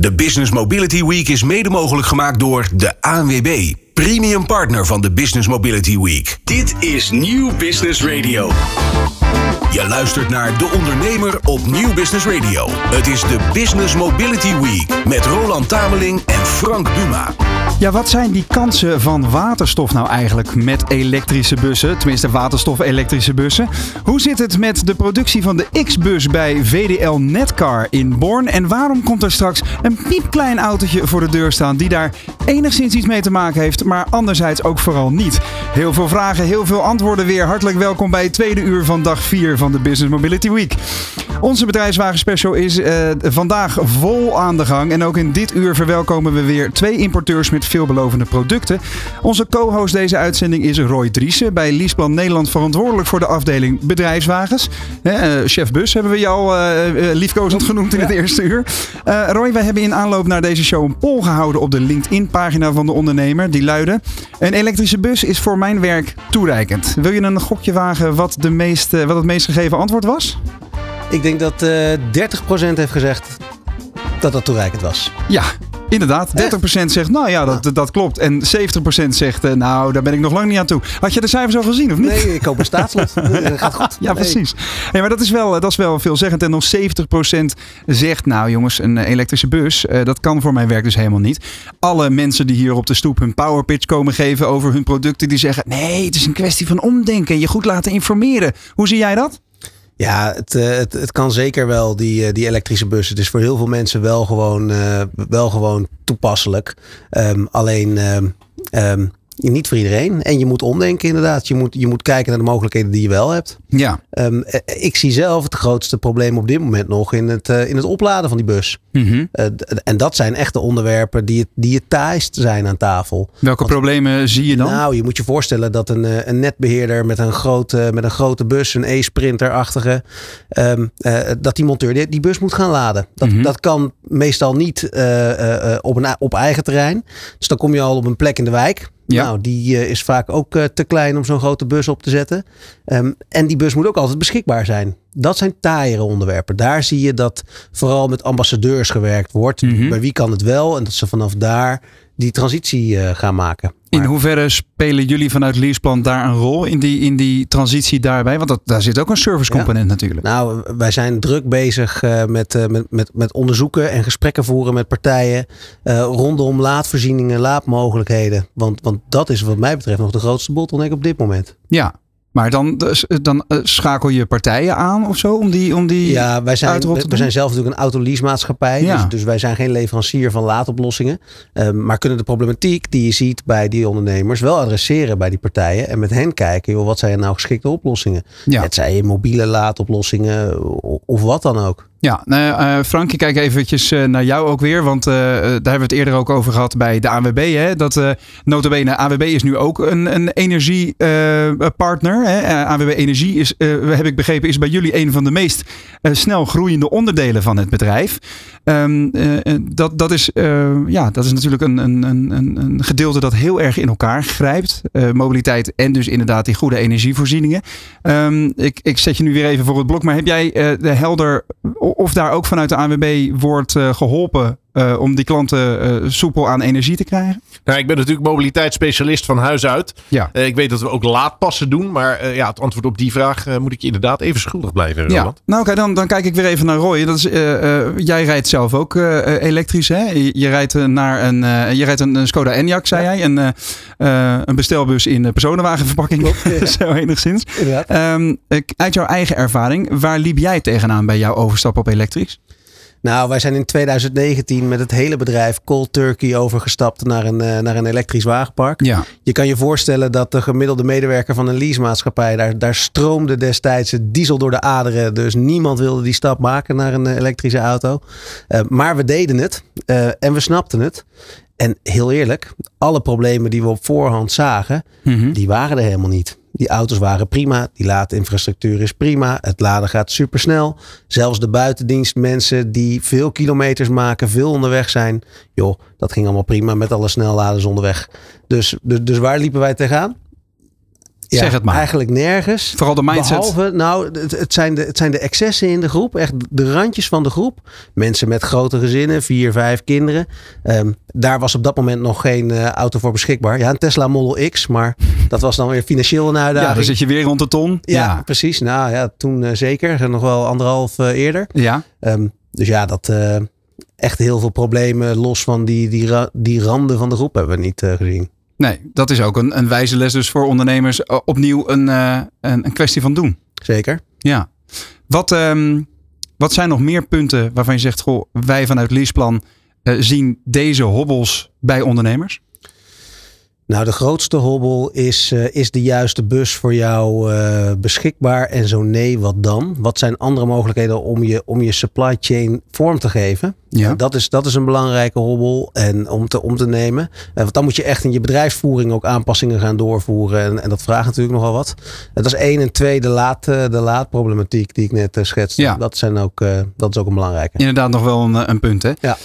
De Business Mobility Week is mede mogelijk gemaakt door de ANWB, premium partner van de Business Mobility Week. Dit is Nieuw Business Radio. Je luistert naar De Ondernemer op Nieuw Business Radio. Het is de Business Mobility Week met Roland Tameling en Frank Duma. Ja, wat zijn die kansen van waterstof nou eigenlijk met elektrische bussen? Tenminste, waterstof-elektrische bussen. Hoe zit het met de productie van de X-bus bij VDL Netcar in Born? En waarom komt er straks een piepklein autootje voor de deur staan die daar enigszins iets mee te maken heeft, maar anderzijds ook vooral niet? Heel veel vragen, heel veel antwoorden weer. Hartelijk welkom bij het tweede uur van dag 4 van de Business Mobility Week. Onze bedrijfswagen special is uh, vandaag vol aan de gang. En ook in dit uur verwelkomen we weer twee importeurs met veelbelovende producten. Onze co-host deze uitzending is Roy Driessen. Bij Leaseplan Nederland verantwoordelijk voor de afdeling bedrijfswagens. Uh, chef Bus hebben we jou uh, liefkozend genoemd in het eerste uur. Roy, wij hebben in aanloop naar deze show een poll gehouden op de LinkedIn-pagina van de ondernemer. Die luidde: Een elektrische bus is voor mijn werk toereikend. Wil je een gokje wagen wat, de meest, wat het meest gegeven antwoord was? Ik denk dat uh, 30% heeft gezegd dat dat toereikend was. Ja, Inderdaad, 30% zegt, nou ja, dat, dat klopt. En 70% zegt, uh, nou, daar ben ik nog lang niet aan toe. Had je de cijfers al gezien, of niet? Nee, ik koop een staatslot. dat gaat goed. Ja, precies. Nee, maar dat is, wel, dat is wel veelzeggend. En nog 70% zegt, nou jongens, een elektrische bus, uh, dat kan voor mijn werk dus helemaal niet. Alle mensen die hier op de stoep hun powerpitch komen geven over hun producten, die zeggen, nee, het is een kwestie van omdenken. Je goed laten informeren. Hoe zie jij dat? Ja, het, het, het kan zeker wel, die, die elektrische bussen. Het is voor heel veel mensen wel gewoon, uh, wel gewoon toepasselijk. Um, alleen um, um, niet voor iedereen. En je moet omdenken inderdaad. Je moet, je moet kijken naar de mogelijkheden die je wel hebt. Ja. Um, ik zie zelf het grootste probleem op dit moment nog in het, uh, in het opladen van die bus. Mm -hmm. uh, en dat zijn echt de onderwerpen die het, die het taaist zijn aan tafel. Welke Want, problemen zie je dan? Nou, je moet je voorstellen dat een, een netbeheerder met een grote, met een grote bus, een e-sprinter-achtige, um, uh, dat die monteur die, die, bus moet gaan laden. Dat, mm -hmm. dat kan meestal niet op, een, op eigen terrein. Dus dan kom je al op een plek in de wijk. Ja. Nou, die uh, is vaak ook uh, te klein om zo'n grote bus op te zetten. Um, en die bus moet ook altijd beschikbaar zijn. Dat zijn taaiere onderwerpen. Daar zie je dat vooral met ambassadeurs gewerkt wordt. Mm -hmm. Bij wie kan het wel? En dat ze vanaf daar die transitie uh, gaan maken. In hoeverre spelen jullie vanuit Leaseplan daar een rol in die, in die transitie daarbij? Want dat, daar zit ook een service component ja. natuurlijk. Nou, wij zijn druk bezig uh, met, uh, met, met, met onderzoeken en gesprekken voeren met partijen uh, rondom laadvoorzieningen, laadmogelijkheden. Want, want dat is wat mij betreft nog de grootste bottleneck op dit moment. Ja, maar dan, dan uh, schakel je partijen aan of zo om die, om die Ja, wij zijn, we, we zijn zelf natuurlijk een autoleasemaatschappij. Ja. Dus, dus wij zijn geen leverancier van laadoplossingen. Uh, maar kunnen de problematiek die je ziet bij die ondernemers wel adresseren bij die partijen. En met hen kijken, joh, wat zijn nou geschikte oplossingen? Ja. Het zijn mobiele laadoplossingen of wat dan ook. Ja, nou, uh, Frank, ik kijk eventjes uh, naar jou ook weer. Want uh, daar hebben we het eerder ook over gehad bij de ANWB. Hè, dat uh, notabene, ANWB is nu ook een, een energiepartner. Hè. ANWB Energie is, heb ik begrepen, is bij jullie een van de meest snel groeiende onderdelen van het bedrijf. Um, dat, dat, is, ja, dat is natuurlijk een, een, een, een gedeelte dat heel erg in elkaar grijpt. mobiliteit en dus inderdaad die goede energievoorzieningen. Um, ik, ik zet je nu weer even voor het blok. Maar heb jij de helder of daar ook vanuit de ANWB wordt geholpen uh, om die klanten uh, soepel aan energie te krijgen? Nou, ik ben natuurlijk mobiliteitsspecialist van huis uit. Ja. Uh, ik weet dat we ook laadpassen doen. Maar ja, het antwoord op die vraag moet ik je inderdaad even schuldig blijven. Roland. Ja. Nou, oké, okay, dan, dan kijk ik weer even naar Roy. Dat is, jij rijdt zelf ook elektrisch, hè? Je, je rijdt, naar een, je rijdt een, een Skoda Enyaq, zei ja. jij. Een, een bestelbus in personenwagenverpakking. Klopt, ja. Zo enigszins. Um, uit jouw eigen ervaring, waar liep jij tegenaan bij jouw overstap op elektrisch? Nou, wij zijn in 2019 met het hele bedrijf cold turkey overgestapt naar een, uh, naar een elektrisch wagenpark. Ja. Je kan je voorstellen dat de gemiddelde medewerker van een leasemaatschappij, daar, daar stroomde destijds het diesel door de aderen. Dus niemand wilde die stap maken naar een elektrische auto. Uh, maar we deden het uh, en we snapten het. En heel eerlijk, alle problemen die we op voorhand zagen, Mhm. die waren er helemaal niet. Die auto's waren prima, die laadinfrastructuur is prima, het laden gaat supersnel. Zelfs de buitendienstmensen die veel kilometers maken, veel onderweg zijn. Joh, dat ging allemaal prima met alle snelladers onderweg. Dus, dus, dus waar liepen wij tegenaan? Ja, zeg het maar. Eigenlijk nergens. Vooral de mindset. Behalve, nou, het, zijn de, het zijn de excessen in de groep. Echt de randjes van de groep. Mensen met grote gezinnen, vier, vijf kinderen. Ehm, daar was op dat moment nog geen uh, auto voor beschikbaar. Ja, een Tesla Model X, maar dat was dan weer financieel een uitdaging. Ja, dan zit je weer rond de ton. Ja, ja. precies. Nou ja, toen uh, zeker. Nog wel anderhalf uh, eerder. Ja. Um, dus ja, dat echt heel veel problemen los van die, die, die randen van de groep hebben we niet gezien. Nee, dat is ook een, een wijze les dus voor ondernemers. Opnieuw een, uh, een, een, kwestie van doen. Zeker. Ja. Wat, um, wat zijn nog meer punten waarvan je zegt, goh, wij vanuit Leaseplan uh, zien deze hobbels bij ondernemers? Nou, de grootste hobbel is, uh, is de juiste bus voor jou uh, beschikbaar? En zo nee, wat dan? Wat zijn andere mogelijkheden om je, om je supply chain vorm te geven? Ja. Uh, dat, is, dat is een belangrijke hobbel en om, te, om te nemen. want dan moet je echt in je bedrijfsvoering ook aanpassingen gaan doorvoeren. En, en dat vraagt natuurlijk nogal wat. dat is één. En twee, de, laad, de laadproblematiek die ik net schetste. Ja. Dat, zijn ook, dat is ook een belangrijke. Inderdaad nog wel een, een punt, hè? Ja.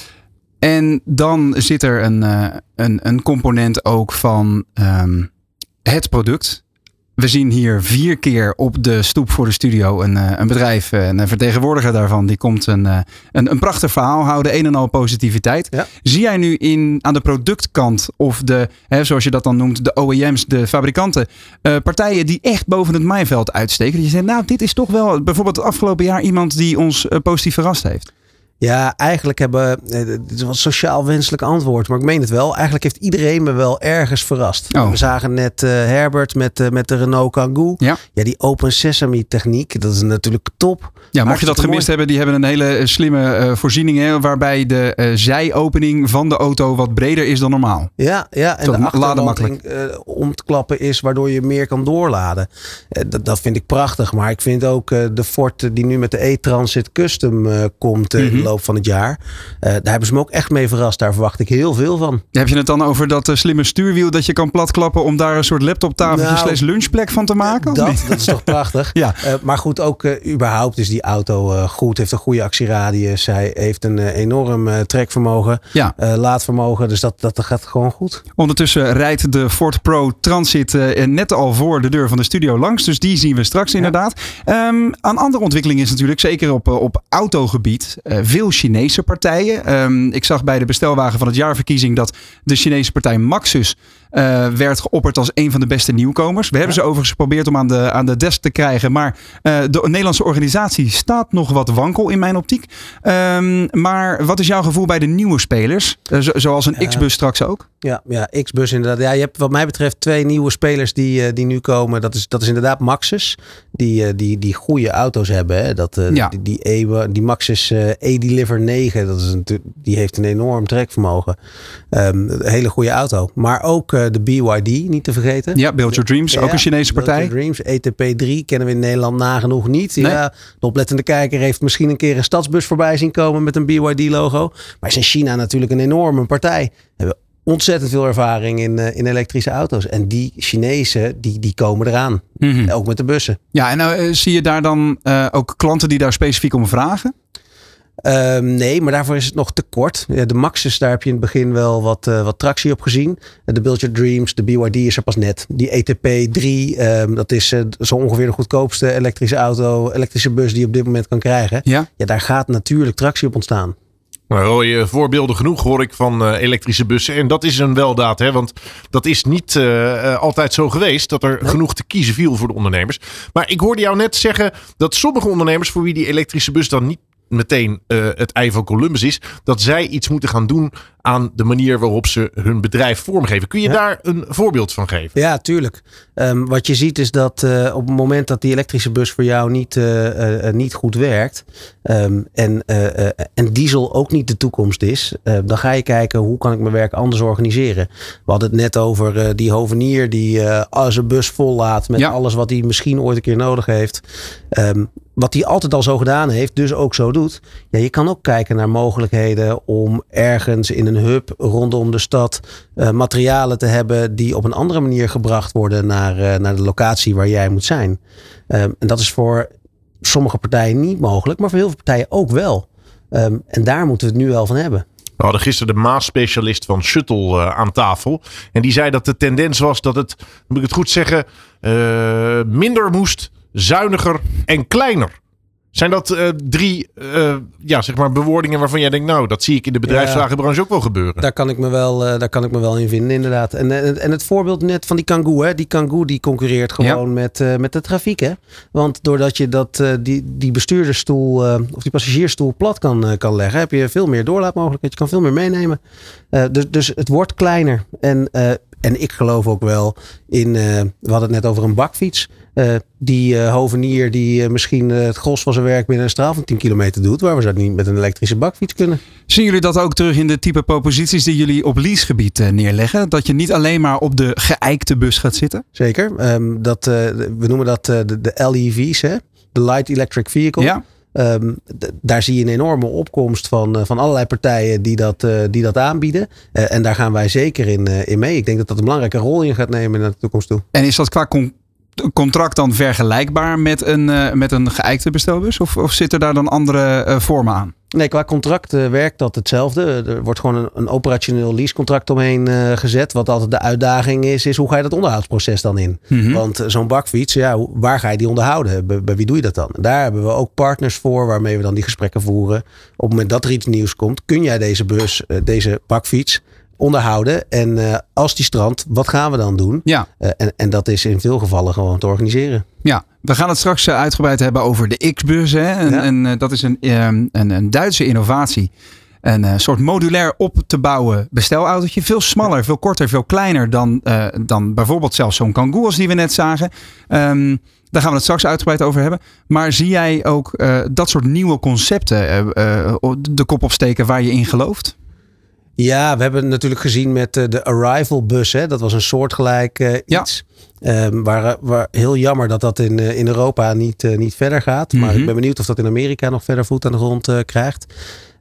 En dan zit er een, uh, een, een component ook van um, het product. We zien hier vier keer op de stoep voor de studio een, uh, een bedrijf, een vertegenwoordiger daarvan, die komt een, uh, een, een prachtig verhaal houden, een en al positiviteit. Ja. Zie jij nu in, aan de productkant of de, hè, zoals je dat dan noemt, de OEM's, de fabrikanten, uh, partijen die echt boven het maaiveld uitsteken? Dat je zegt, nou, dit is toch wel bijvoorbeeld het afgelopen jaar iemand die ons positief verrast heeft. Ja, eigenlijk hebben. Is wel een sociaal wenselijk antwoord, maar ik meen het wel. Eigenlijk heeft iedereen me wel ergens verrast. Oh. We zagen net uh, Herbert met, uh, met de Renault Kangoo. Ja. ja, die Open Sesame techniek, dat is natuurlijk top. Ja, mocht je dat gemist mooi. hebben, die hebben een hele slimme uh, voorziening. Hè, waarbij de zijopening van de auto wat breder is dan normaal. Ja, ja en de laden makkelijk. Om te klappen is waardoor je meer kan doorladen. Dat, dat vind ik prachtig. Maar ik vind ook de Ford die nu met de e-Transit Custom komt mm -hmm. Loop van het jaar. daar hebben ze me ook echt mee verrast. Daar verwacht ik heel veel van. Heb je het dan over dat slimme stuurwiel dat je kan platklappen om daar een soort laptoptafeltje nou, slash lunchplek van te maken? Dat, dat is toch prachtig. ja. maar goed, ook überhaupt is die auto goed. Heeft een goede actieradius. Hij heeft een enorm trekvermogen. Ja. laadvermogen. Dus dat, dat gaat gewoon goed. Ondertussen rijdt de Ford Pro Transit net al voor de deur van de studio langs. Dus die zien we straks ja. inderdaad. Um, een andere ontwikkeling is natuurlijk, zeker op, op autogebied, uh, veel Chinese partijen. Um, ik zag bij de bestelwagen van het jaarverkiezing dat de Chinese partij Maxus uh, werd geopperd als een van de beste nieuwkomers. We hebben ja. ze overigens geprobeerd om aan de, aan de desk te krijgen. Maar de Nederlandse organisatie staat nog wat wankel in mijn optiek. Um, maar wat is jouw gevoel bij de nieuwe spelers? Zo, zoals een X-bus straks ook? Ja, ja X-bus inderdaad. Ja, je hebt wat mij betreft twee nieuwe spelers die, die nu komen. Dat is, dat is inderdaad Maxus. Die, die, die goede auto's hebben. Hè. Dat, ja. Die, die, e, die Maxus E-Deliver 9. Dat is een, die heeft een enorm trekvermogen. Um, een hele goede auto. Maar ook de BYD, niet te vergeten. Ja, Build Your Dreams. Ja, ook een Chinese partij. Build Your Dreams. ETP3 kennen we in Nederland nagenoeg niet. Nee. Ja, de oplettende kijker heeft misschien een keer een stadsbus voorbij zien komen met een BYD-logo. Maar is in China natuurlijk een enorme partij. Hebben ontzettend veel ervaring in, uh, in elektrische auto's. En die Chinezen, die, die komen eraan. Mm -hmm. Ook met de bussen. Ja, en nou, uh, zie je daar dan uh, ook klanten die daar specifiek om vragen? Um, nee, maar daarvoor is het nog te kort. Ja, de Maxus, daar heb je in het begin wel wat, uh, wat tractie op gezien. De Build Your Dreams, de BYD is er pas net. Die ETP3, um, dat is uh, zo ongeveer de goedkoopste elektrische auto, elektrische bus die je op dit moment kan krijgen. Ja, ja daar gaat natuurlijk tractie op ontstaan. Nou, Roy, voorbeelden genoeg hoor ik van uh, elektrische bussen. En dat is een weldaad, hè? want dat is niet uh, altijd zo geweest dat er nee. genoeg te kiezen viel voor de ondernemers. Maar ik hoorde jou net zeggen dat sommige ondernemers voor wie die elektrische bus dan niet meteen uh, het ei van Columbus is, dat zij iets moeten gaan doen aan de manier waarop ze hun bedrijf vormgeven. Kun je Ja. daar een voorbeeld van geven? Ja, tuurlijk. Ehm, wat je ziet is dat eh, op het moment dat die elektrische bus voor jou niet, eh, eh, eh, niet goed werkt ehm, en, eh, eh, en diesel ook niet de toekomst is, eh, dan ga je kijken hoe kan ik mijn werk anders organiseren. We hadden het net over eh, die hovenier die eh zijn bus vol laat met Ja. alles wat hij misschien ooit een keer nodig heeft. Ehm, wat hij altijd al zo gedaan heeft, dus ook zo doet. Ja, je kan ook kijken naar mogelijkheden om ergens in een hub rondom de stad eh, materialen te hebben die op een andere manier gebracht worden naar, eh, naar de locatie waar jij moet zijn. Ehm, en dat is voor sommige partijen niet mogelijk, maar voor heel veel partijen ook wel. Ehm, en daar moeten we het nu wel van hebben. We hadden gisteren de Maas-specialist van Shuttle uh, aan tafel. En die zei dat de tendens was dat het, moet ik het goed zeggen, minder moest, zuiniger en kleiner. Zijn dat uh, drie uh, ja, zeg maar bewoordingen waarvan jij denkt, nou, dat zie ik in de bedrijfswagenbranche ook wel gebeuren? Daar kan ik me wel, uh, daar kan ik me wel in vinden, inderdaad. En, en, en het voorbeeld net van die Kangoo, hè? die Kangoo die concurreert gewoon ja. met, met de trafiek. Hè? Want doordat je dat, die, die bestuurdersstoel of die passagiersstoel plat kan, kan leggen, heb je veel meer doorlaatmogelijkheid. Je kan veel meer meenemen. dus, dus het wordt kleiner. En, en ik geloof ook wel in, we hadden het net over een bakfiets. Uh, die uh, hovenier die uh, misschien het gros van zijn werk binnen een straal van 10 kilometer doet, waar we dat niet met een elektrische bakfiets kunnen. Zien jullie dat ook terug in de type proposities die jullie op leasegebied neerleggen? Dat je niet alleen maar op de geëikte bus gaat zitten? Zeker. Um, dat, we noemen dat de, de LEV's, hè? de Light Electric Vehicle. Ja. Um, daar zie je een enorme opkomst van, van allerlei partijen die dat, uh, die dat aanbieden. Uh, en daar gaan wij zeker in, in mee. Ik denk dat dat een belangrijke rol in gaat nemen naar de toekomst toe. En is dat qua contract dan vergelijkbaar met een, met een geëikte bestelbus? Of, of zitten daar dan andere vormen aan? Nee, qua contract uh, werkt dat hetzelfde. Er wordt gewoon een, een operationeel leasecontract omheen gezet. Wat altijd de uitdaging is, is hoe ga je dat onderhoudsproces dan in? Mhm. Mm -hmm. Want zo'n bakfiets, ja, waar ga je die onderhouden? Bij, bij, wie doe je dat dan? Daar hebben we ook partners voor waarmee we dan die gesprekken voeren. Op het moment dat er iets nieuws komt, kun jij deze bus, deze bakfiets onderhouden. En uh, als die strand, wat gaan we dan doen? Ja. Uh, en, en dat is in veel gevallen gewoon te organiseren. Ja, we gaan het straks uitgebreid hebben over de X-bus. En, Ja. en dat is een, um, een, een Duitse innovatie. Een soort modulair op te bouwen bestelautootje. Veel smaller, veel korter, veel kleiner dan, dan bijvoorbeeld zelfs zo'n Kangoo als die we net zagen. Um, daar gaan we het straks uitgebreid over hebben. Maar zie jij ook dat soort nieuwe concepten de kop opsteken waar je in gelooft? Ja, we hebben het natuurlijk gezien met uh, de Arrival bus. Hè. Dat was een soortgelijk uh, iets. Ja. Um, waar, waar, heel jammer dat dat in, in Europa niet, niet verder gaat. Maar Mhm. mm -hmm. ik ben benieuwd of dat in Amerika nog verder voet aan de grond krijgt.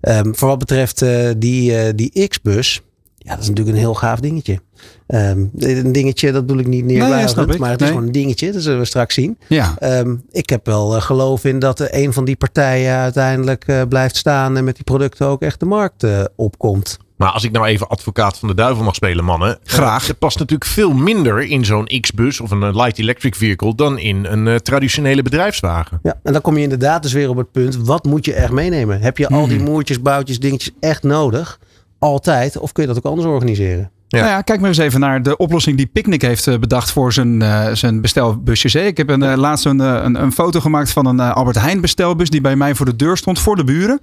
Um, voor wat betreft die, die X-bus. Ja, dat is natuurlijk een heel gaaf dingetje. Um, een dingetje, dat bedoel ik niet neerbuigend, nee, maar het nee. is gewoon een dingetje. Dat zullen we straks zien. Ja. Um, ik heb wel uh, geloof in dat uh, een van die partijen uiteindelijk uh, blijft staan en met die producten ook echt de markt opkomt. Maar als ik nou even advocaat van de duivel mag spelen, mannen. Graag. Het past natuurlijk veel minder in zo'n X-bus of een light electric vehicle dan in een uh, traditionele bedrijfswagen. Ja, en dan kom je inderdaad dus weer op het punt. Wat moet je echt meenemen? Heb je al die moertjes, boutjes, dingetjes echt nodig? Altijd? Of kun je dat ook anders organiseren? Ja. Nou ja, kijk maar eens even naar de oplossing die Picnic heeft bedacht voor zijn, uh, zijn bestelbusjes. Ik heb een, uh, laatst een, een, een, foto gemaakt van een Albert Heijn bestelbus die bij mij voor de deur stond, voor de buren.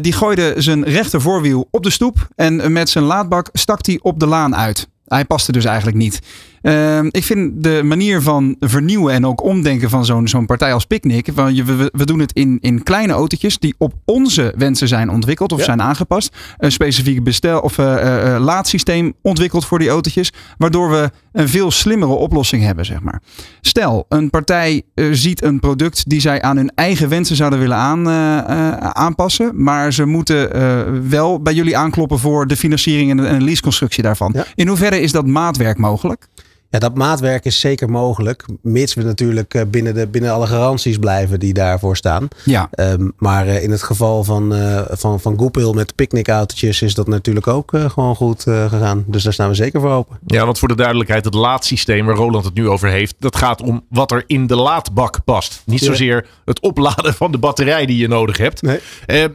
die gooide zijn rechter voorwiel op de stoep en met zijn laadbak stak hij op de laan uit. Hij paste dus eigenlijk niet. Uh, ik vind de manier van vernieuwen en ook omdenken van zo'n zo'n partij als Picnic. Van je, we, we doen het in, in kleine autootjes die op onze wensen zijn ontwikkeld of Ja. zijn aangepast. Een specifiek bestel- of uh, laadsysteem ontwikkeld voor die autootjes. Waardoor we een veel slimmere oplossing hebben, zeg maar. Stel, een partij ziet een product die zij aan hun eigen wensen zouden willen aan, aanpassen. Maar ze moeten wel bij jullie aankloppen voor de financiering en de, en de leaseconstructie daarvan. Ja. In hoeverre is dat maatwerk mogelijk? Ja, dat maatwerk is zeker mogelijk. Mits we natuurlijk eh, binnen, de, binnen alle garanties blijven die daarvoor staan. Ja. Um, maar uh, in het geval van, uh, van, van Goupil met picknickautootjes is dat natuurlijk ook uh, gewoon goed gegaan. Dus daar staan we zeker voor open. Ja, want voor de duidelijkheid, het laadsysteem waar Roland het nu over heeft, dat gaat om wat er in de laadbak past. Niet zozeer het opladen van de batterij die je nodig hebt. Nee.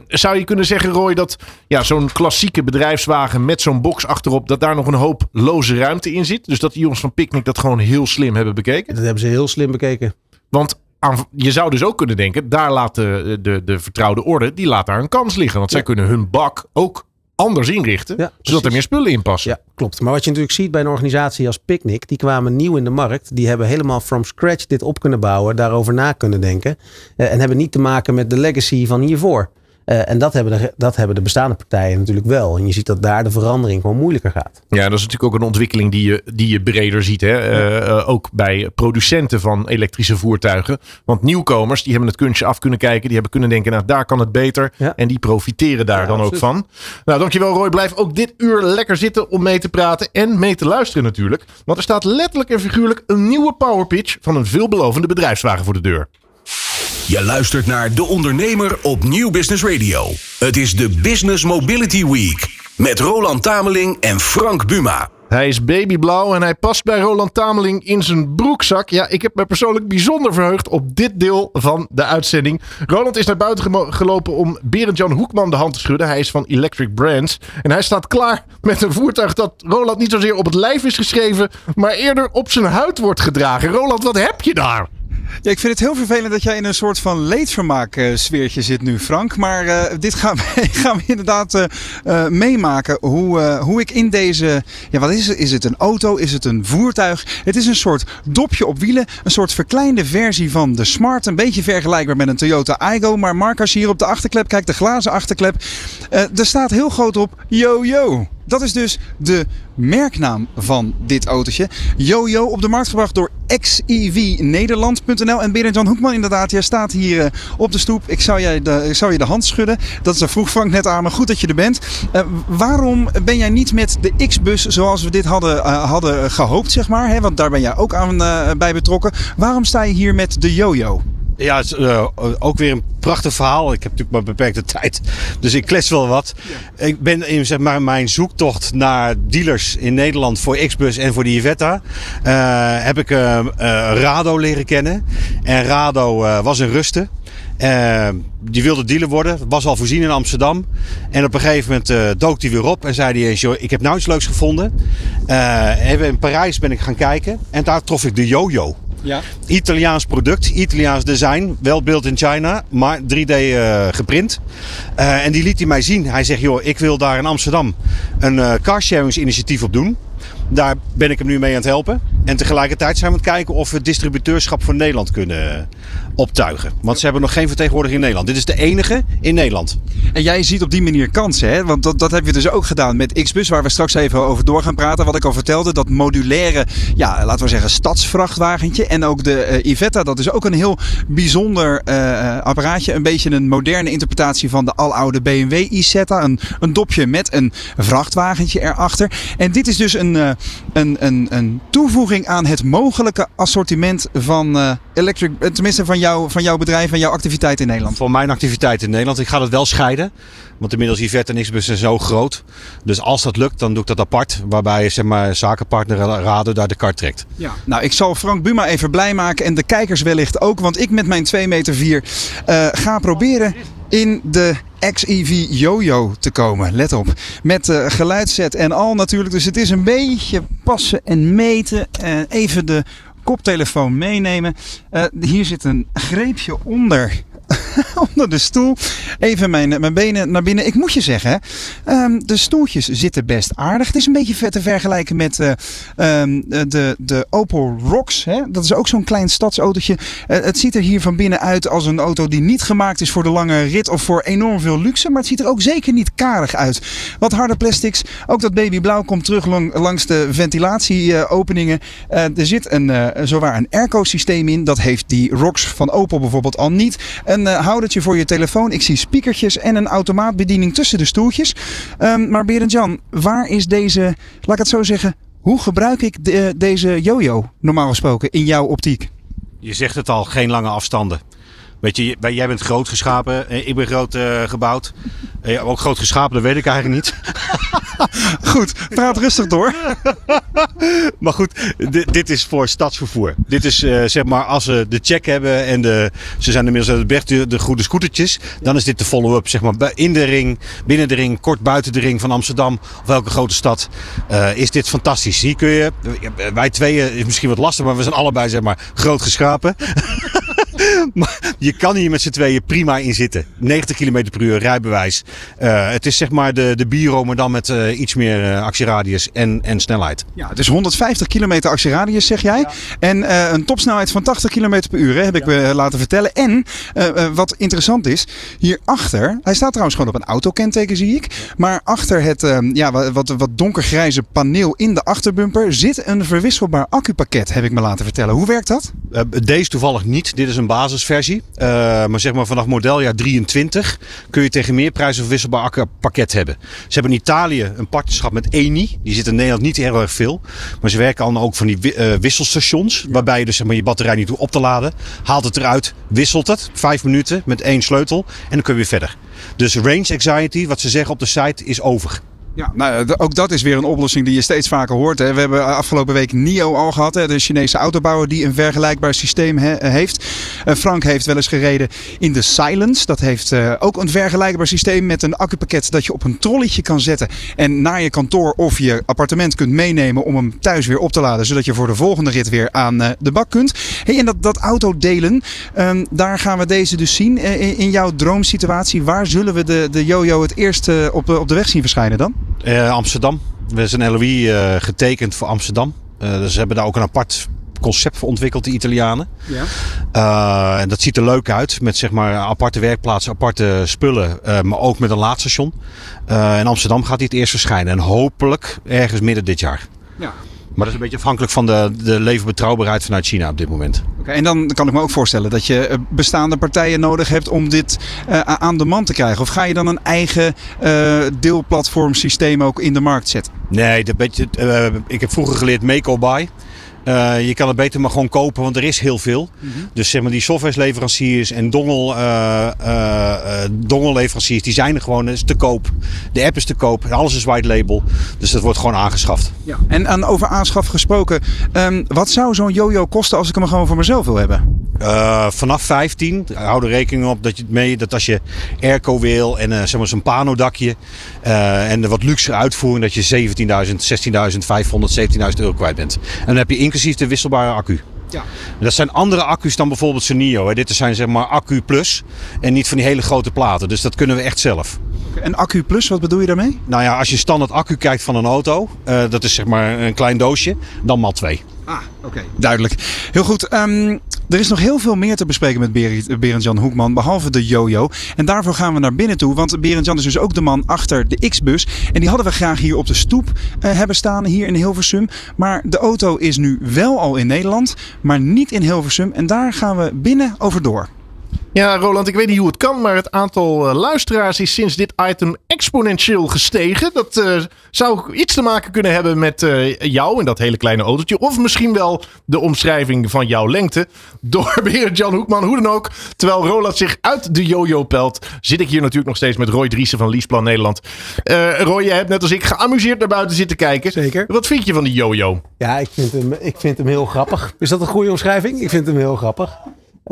zou je kunnen zeggen, Roy, dat ja, zo'n klassieke bedrijfswagen met zo'n box achterop, dat daar nog een hoop loze ruimte in zit? Dus dat die jongens van Picnic dat gewoon heel slim hebben bekeken? Dat hebben ze heel slim bekeken. Want aan, je zou dus ook kunnen denken, daar laat de, de, de vertrouwde orde, die laat daar een kans liggen. Want zij kunnen hun bak ook anders inrichten, Ja, zodat er meer spullen in passen. Ja, klopt. Maar wat je natuurlijk ziet bij een organisatie als Picnic, die kwamen nieuw in de markt. Die hebben helemaal from scratch dit op kunnen bouwen, daarover na kunnen denken. eh, en hebben niet te maken met de legacy van hiervoor. Eh, en dat hebben, de, dat hebben de bestaande partijen natuurlijk wel. En je ziet dat daar de verandering gewoon moeilijker gaat. Ja, dat is natuurlijk ook een ontwikkeling die je, die je breder ziet. Hè? Eh, eh, ook bij producenten van elektrische voertuigen. Want nieuwkomers die hebben het kunstje af kunnen kijken. Die hebben kunnen denken, nou daar kan het beter. Ja. En die profiteren daar Ja, dan ook van. Nou, dankjewel Roy. Blijf ook dit uur lekker zitten om mee te praten. En mee te luisteren natuurlijk. Want er staat letterlijk en figuurlijk een nieuwe powerpitch van een veelbelovende bedrijfswagen voor de deur. Je luistert naar De Ondernemer op Nieuw Business Radio. Het is de Business Mobility Week met Roland Tameling en Frank Buma. Hij is babyblauw en hij past bij Roland Tameling in zijn broekzak. Ja, ik heb me persoonlijk bijzonder verheugd op dit deel van de uitzending. Roland is naar buiten gelopen om Berend-Jan Hoekman de hand te schudden. Hij is van Electric Brands. En hij staat klaar met een voertuig dat Roland niet zozeer op het lijf is geschreven, maar eerder op zijn huid wordt gedragen. Roland, wat heb je daar? Ja, ik vind het heel vervelend dat jij in een soort van leedvermaak sfeertje zit nu, Frank. Maar uh, dit gaan we, gaan we inderdaad uh, meemaken. Hoe, hoe ik in deze. Ja, wat is het? Is het een auto? Is het een voertuig? Het is een soort dopje op wielen. Een soort verkleinde versie van de Smart. Een beetje vergelijkbaar met een Toyota Aygo. Maar Mark, als je hier op de achterklep kijkt, de glazen achterklep. er staat heel groot op Yo Yo. Dat is dus de merknaam van dit autootje. Jojo op de markt gebracht door xevnederland.nl. En Berend-Jan Hoekman inderdaad, jij staat hier uh, op de stoep. Ik zou, jij de, zou je de hand schudden. Dat is een vroeg Frank net aan, maar goed dat je er bent. Uh, waarom ben jij niet met de X-bus zoals we dit hadden, uh, hadden gehoopt, zeg maar? Hè? Want daar ben jij ook aan bij betrokken. Waarom sta je hier met de Jojo? Ja, het is uh, ook weer een prachtig verhaal. Ik heb natuurlijk maar beperkte tijd, dus ik klets wel wat. Ja. Ik ben in zeg maar, mijn zoektocht naar dealers in Nederland voor Xbus en voor de Ivetta. Uh, heb ik uh, Rado leren kennen. En Rado was in Rusten. die wilde dealer worden, was al voorzien in Amsterdam. En op een gegeven moment dook hij weer op en zei hij eens: joh, Ik heb nou iets leuks gevonden. even in Parijs ben ik gaan kijken en daar trof ik de Jojo. Ja. Italiaans product, Italiaans design. Wel built in China, maar 3D uh, eh, geprint. Uh, en die liet hij mij zien. Hij zegt, joh, ik wil daar in Amsterdam een uh, carsharingsinitiatief op doen. Daar ben ik hem nu mee aan het helpen. En tegelijkertijd zijn we aan het kijken of we distributeurschap voor Nederland kunnen optuigen. Want ze hebben nog geen vertegenwoordiger in Nederland. Dit is de enige in Nederland. En jij ziet op die manier kansen, hè? Want dat, dat heb je dus ook gedaan met Xbus, waar we straks even over door gaan praten. Wat ik al vertelde, dat modulaire, ja, laten we zeggen, stadsvrachtwagentje. En ook de uh, Ivetta, dat is ook een heel bijzonder uh, apparaatje. Een beetje een moderne interpretatie van de aloude BMW Isetta. Een, een dopje met een vrachtwagentje erachter. En dit is dus een, uh, een, een, een toevoeging aan het mogelijke assortiment van electric, tenminste van, jou, van jouw bedrijf en jouw activiteit in Nederland. Voor mijn activiteit in Nederland. Ik ga het wel scheiden. Want inmiddels Yvette en Xbus zijn zo groot. Dus als dat lukt, dan doe ik dat apart. Waarbij zeg maar, zakenpartner Rado daar de kart trekt. Ja. Nou, ik zal Frank Buma even blij maken. En de kijkers wellicht ook. Want ik met mijn 2 meter 4 uh, ga proberen in de XEV Jojo te komen. Let op. Met uh, geluidsset en al natuurlijk. Dus het is een beetje passen en meten. Uh, even de koptelefoon meenemen. Uh, hier zit een greepje onder onder de stoel. Even mijn, mijn benen naar binnen. Ik moet je zeggen, um, de stoeltjes zitten best aardig. Het is een beetje te vergelijken met uh, um, de, de Opel Rocks. Hè? Dat is ook zo'n klein stadsautootje. Het ziet er hier van binnen uit als een auto die niet gemaakt is voor de lange rit of voor enorm veel luxe. Maar het ziet er ook zeker niet karig uit. Wat harde plastics. Ook dat babyblauw komt terug lang, langs de ventilatieopeningen. Er zit een, zowaar een airco systeem in. Dat heeft die Rocks van Opel bijvoorbeeld al niet. Een houdertje voor je telefoon. Ik zie speakertjes en een automaatbediening tussen de stoeltjes. Um, maar Berend-Jan, waar is deze, laat ik het zo zeggen, hoe gebruik ik de, deze jojo normaal gesproken in jouw optiek? Je zegt het al, geen lange afstanden. Weet je, jij bent groot geschapen, eh, ik ben groot uh, gebouwd. Uh, ook groot geschapen, dat weet ik eigenlijk niet. goed, praat rustig door. maar goed, dit is voor stadsvervoer. Dit is uh, zeg maar als ze de check hebben en de, ze zijn inmiddels uit de de, de goede scootertjes. Dan is dit de follow-up zeg maar in de ring, binnen de ring, kort buiten de ring van Amsterdam of welke grote stad. Is dit fantastisch. Hier kun je, wij tweeën is misschien wat lastig, maar we zijn allebei zeg maar groot geschapen. maar je kan hier met z'n tweeën prima in zitten. 90 km per uur rijbewijs. Uh, het is zeg maar de, de Biro, maar dan met uh, iets meer uh, actieradius en, en snelheid. Ja, het is 150 kilometer actieradius, zeg jij. Ja. En een topsnelheid van 80 km per uur, hè, heb ik me laten vertellen. En wat interessant is, hierachter, hij staat trouwens gewoon op een autokenteken, zie ik. Maar achter het ja, wat, wat donkergrijze paneel in de achterbumper zit een verwisselbaar accupakket, heb ik me laten vertellen. Hoe werkt dat? deze toevallig niet. Dit is een basis basisversie. Uh, maar zeg maar vanaf modeljaar 23 kun je tegen meer prijzen verwisselbaar akkerpakket hebben. Ze hebben in Italië een partnerschap met Eni. Die zit in Nederland niet heel erg veel. Maar ze werken al ook van die uh, wisselstations. Waarbij je dus zeg maar, je batterij niet hoeft op te laden. Haalt het eruit, wisselt het. Vijf minuten met één sleutel. En dan kun je weer verder. Dus range anxiety, wat ze zeggen op de site, is over. Ja, nou, ook dat is weer een oplossing die je steeds vaker hoort. Hè. We hebben afgelopen week NIO al gehad, hè, de Chinese autobouwer die een vergelijkbaar systeem heeft. Uh, Frank heeft wel eens gereden in de Silence. Dat heeft ook een vergelijkbaar systeem met een accupakket dat je op een trolletje kan zetten en naar je kantoor of je appartement kunt meenemen om hem thuis weer op te laden, zodat je voor de volgende rit weer aan de bak kunt. En dat, dat auto delen, um, daar gaan we deze dus zien in, jouw droomsituatie. Waar zullen we de, de Jojo het eerst op, op de weg zien verschijnen dan? Uh, Amsterdam. We zijn LOI uh, getekend voor Amsterdam. Uh, dus ze hebben daar ook een apart concept voor ontwikkeld, de Italianen. Ja. en dat ziet er leuk uit. Met zeg maar aparte werkplaatsen, aparte spullen. maar ook met een laadstation. in Amsterdam gaat hij het eerst verschijnen. En hopelijk ergens midden dit jaar. Ja. Maar dat is een beetje afhankelijk van de, de leverbetrouwbaarheid vanuit China op dit moment. Okay, en dan kan ik me ook voorstellen dat je eh, bestaande partijen nodig hebt om dit uh, aan de man te krijgen. Of ga je dan een eigen uh, deelplatformsysteem ook in de markt zetten? Nee, dat beetje, uh, ik heb vroeger geleerd make or buy. Uh, je kan het beter maar gewoon kopen, want er is heel veel. Mm -hmm. Dus zeg maar die softwareleveranciers en dongel, uh, uh, dongelleveranciers, die zijn er gewoon. is te koop. De app is te koop. Alles is white label. Dus dat wordt gewoon aangeschaft. Ja. En, en over aanschaf gesproken. Um, wat zou zo'n Jojo kosten als ik hem gewoon voor mezelf wil hebben? vanaf 15. Hou er rekening op dat je mee dat als je airco wil en zeg maar zo'n pano dakje en de wat luxere uitvoering dat je 17.000, 16.500, 17.000 euro kwijt bent. En dan heb je inclusief de wisselbare accu. Ja. Dat zijn andere accu's dan bijvoorbeeld zijn Nio. Dit zijn zeg maar accu plus en niet van die hele grote platen. Dus dat kunnen we echt zelf. En accu plus, wat bedoel je daarmee? Nou ja, als je standaard accu kijkt van een auto, uh, dat is zeg maar een klein doosje, dan maal 2. Ah, oké. Okay. Duidelijk. Heel goed. Um, er is nog heel veel meer te bespreken met Berend-Jan Hoekman, behalve de Jojo. En daarvoor gaan we naar binnen toe, want Berend-Jan is dus ook de man achter de X-bus. En die hadden we graag hier op de stoep uh, hebben staan, hier in Hilversum. Maar de auto is nu wel al in Nederland, maar niet in Hilversum. En daar gaan we binnen over door. Ja, Roland, ik weet niet hoe het kan, maar het aantal uh, luisteraars is sinds dit item exponentieel gestegen. Dat uh, zou iets te maken kunnen hebben met uh, jou en dat hele kleine autootje. Of misschien wel de omschrijving van jouw lengte. Door Berend Jan Hoekman, hoe dan ook. Terwijl Roland zich uit de jojo pelt, zit ik hier natuurlijk nog steeds met Roy Driessen van Leaseplan Nederland. Roy, je hebt net als ik geamuseerd naar buiten zitten kijken. Zeker. Wat vind je van die jojo? Ja, ik vind, hem, ik vind hem heel grappig. Is dat een goede omschrijving? Ik vind hem heel grappig.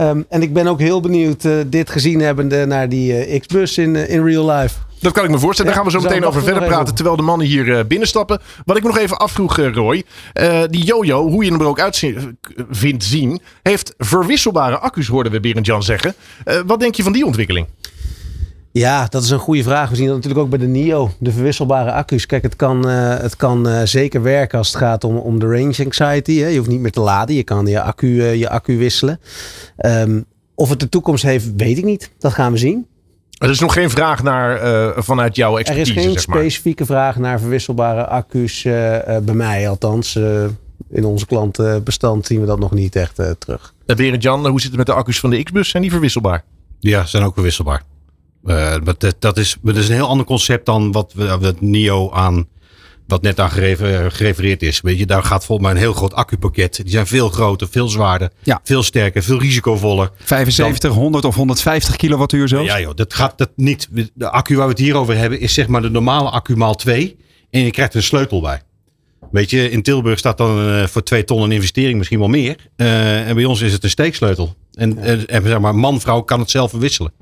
Um, en ik ben ook heel benieuwd, uh, dit gezien hebbende, naar die uh, X-Bus in, uh, in real life. Dat kan ik me voorstellen. Daar gaan we zo meteen over verder praten. Terwijl de mannen hier binnenstappen. Wat ik me nog even afvroeg, Roy. die Jojo, hoe je hem er ook uit vindt zien. Heeft verwisselbare accu's, hoorden we Berend Jan zeggen. wat denk je van die ontwikkeling? Ja, dat is een goede vraag. We zien dat natuurlijk ook bij de NIO, de verwisselbare accu's. Kijk, het kan, uh, het kan uh, zeker werken als het gaat om, om de range anxiety. Hè. Je hoeft niet meer te laden, je kan je accu, uh, je accu wisselen. Um, of het de toekomst heeft, weet ik niet. Dat gaan we zien. Er is nog geen vraag naar vanuit jouw expertise. Er is geen zeg maar. specifieke vraag naar verwisselbare accu's, bij mij althans. in onze klantenbestand zien we dat nog niet echt terug. Berend Jan, hoe zit het met de accu's van de X-bus? Zijn die verwisselbaar? Ja, zijn ook verwisselbaar. Uh, dat, dat, is, dat is een heel ander concept dan wat, wat NIO aan, wat net aan gerefereerd is. Weet je, daar gaat volgens mij een heel groot accupakket. Die zijn veel groter, veel zwaarder, ja. veel sterker, veel risicovoller. 75, dan, 100 of 150 kilowattuur zelfs? Ja joh, dat gaat dat niet. De accu waar we het hier over hebben is zeg maar de normale accu maal 2. En je krijgt een sleutel bij. Weet je, in Tilburg staat dan uh, voor 2 ton een investering misschien wel meer. Uh, en bij ons is het een steeksleutel. En, ja. en, en zeg maar, man, vrouw kan het zelf verwisselen.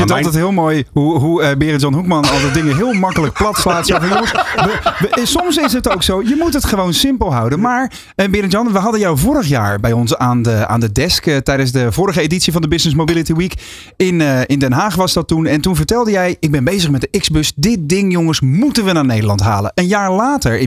Ik vind het altijd heel mooi hoe, hoe uh, Berend Jan Hoekman altijd dingen heel makkelijk plat slaat. ja. jongens, we, we, soms is het ook zo, je moet het gewoon simpel houden. Maar uh, Berend Jan, we hadden jou vorig jaar bij ons aan de, aan de desk. Uh, tijdens de vorige editie van de Business Mobility Week. In, in Den Haag was dat toen. En toen vertelde jij, ik ben bezig met de X-Bus. Dit ding jongens, moeten we naar Nederland halen. Een jaar later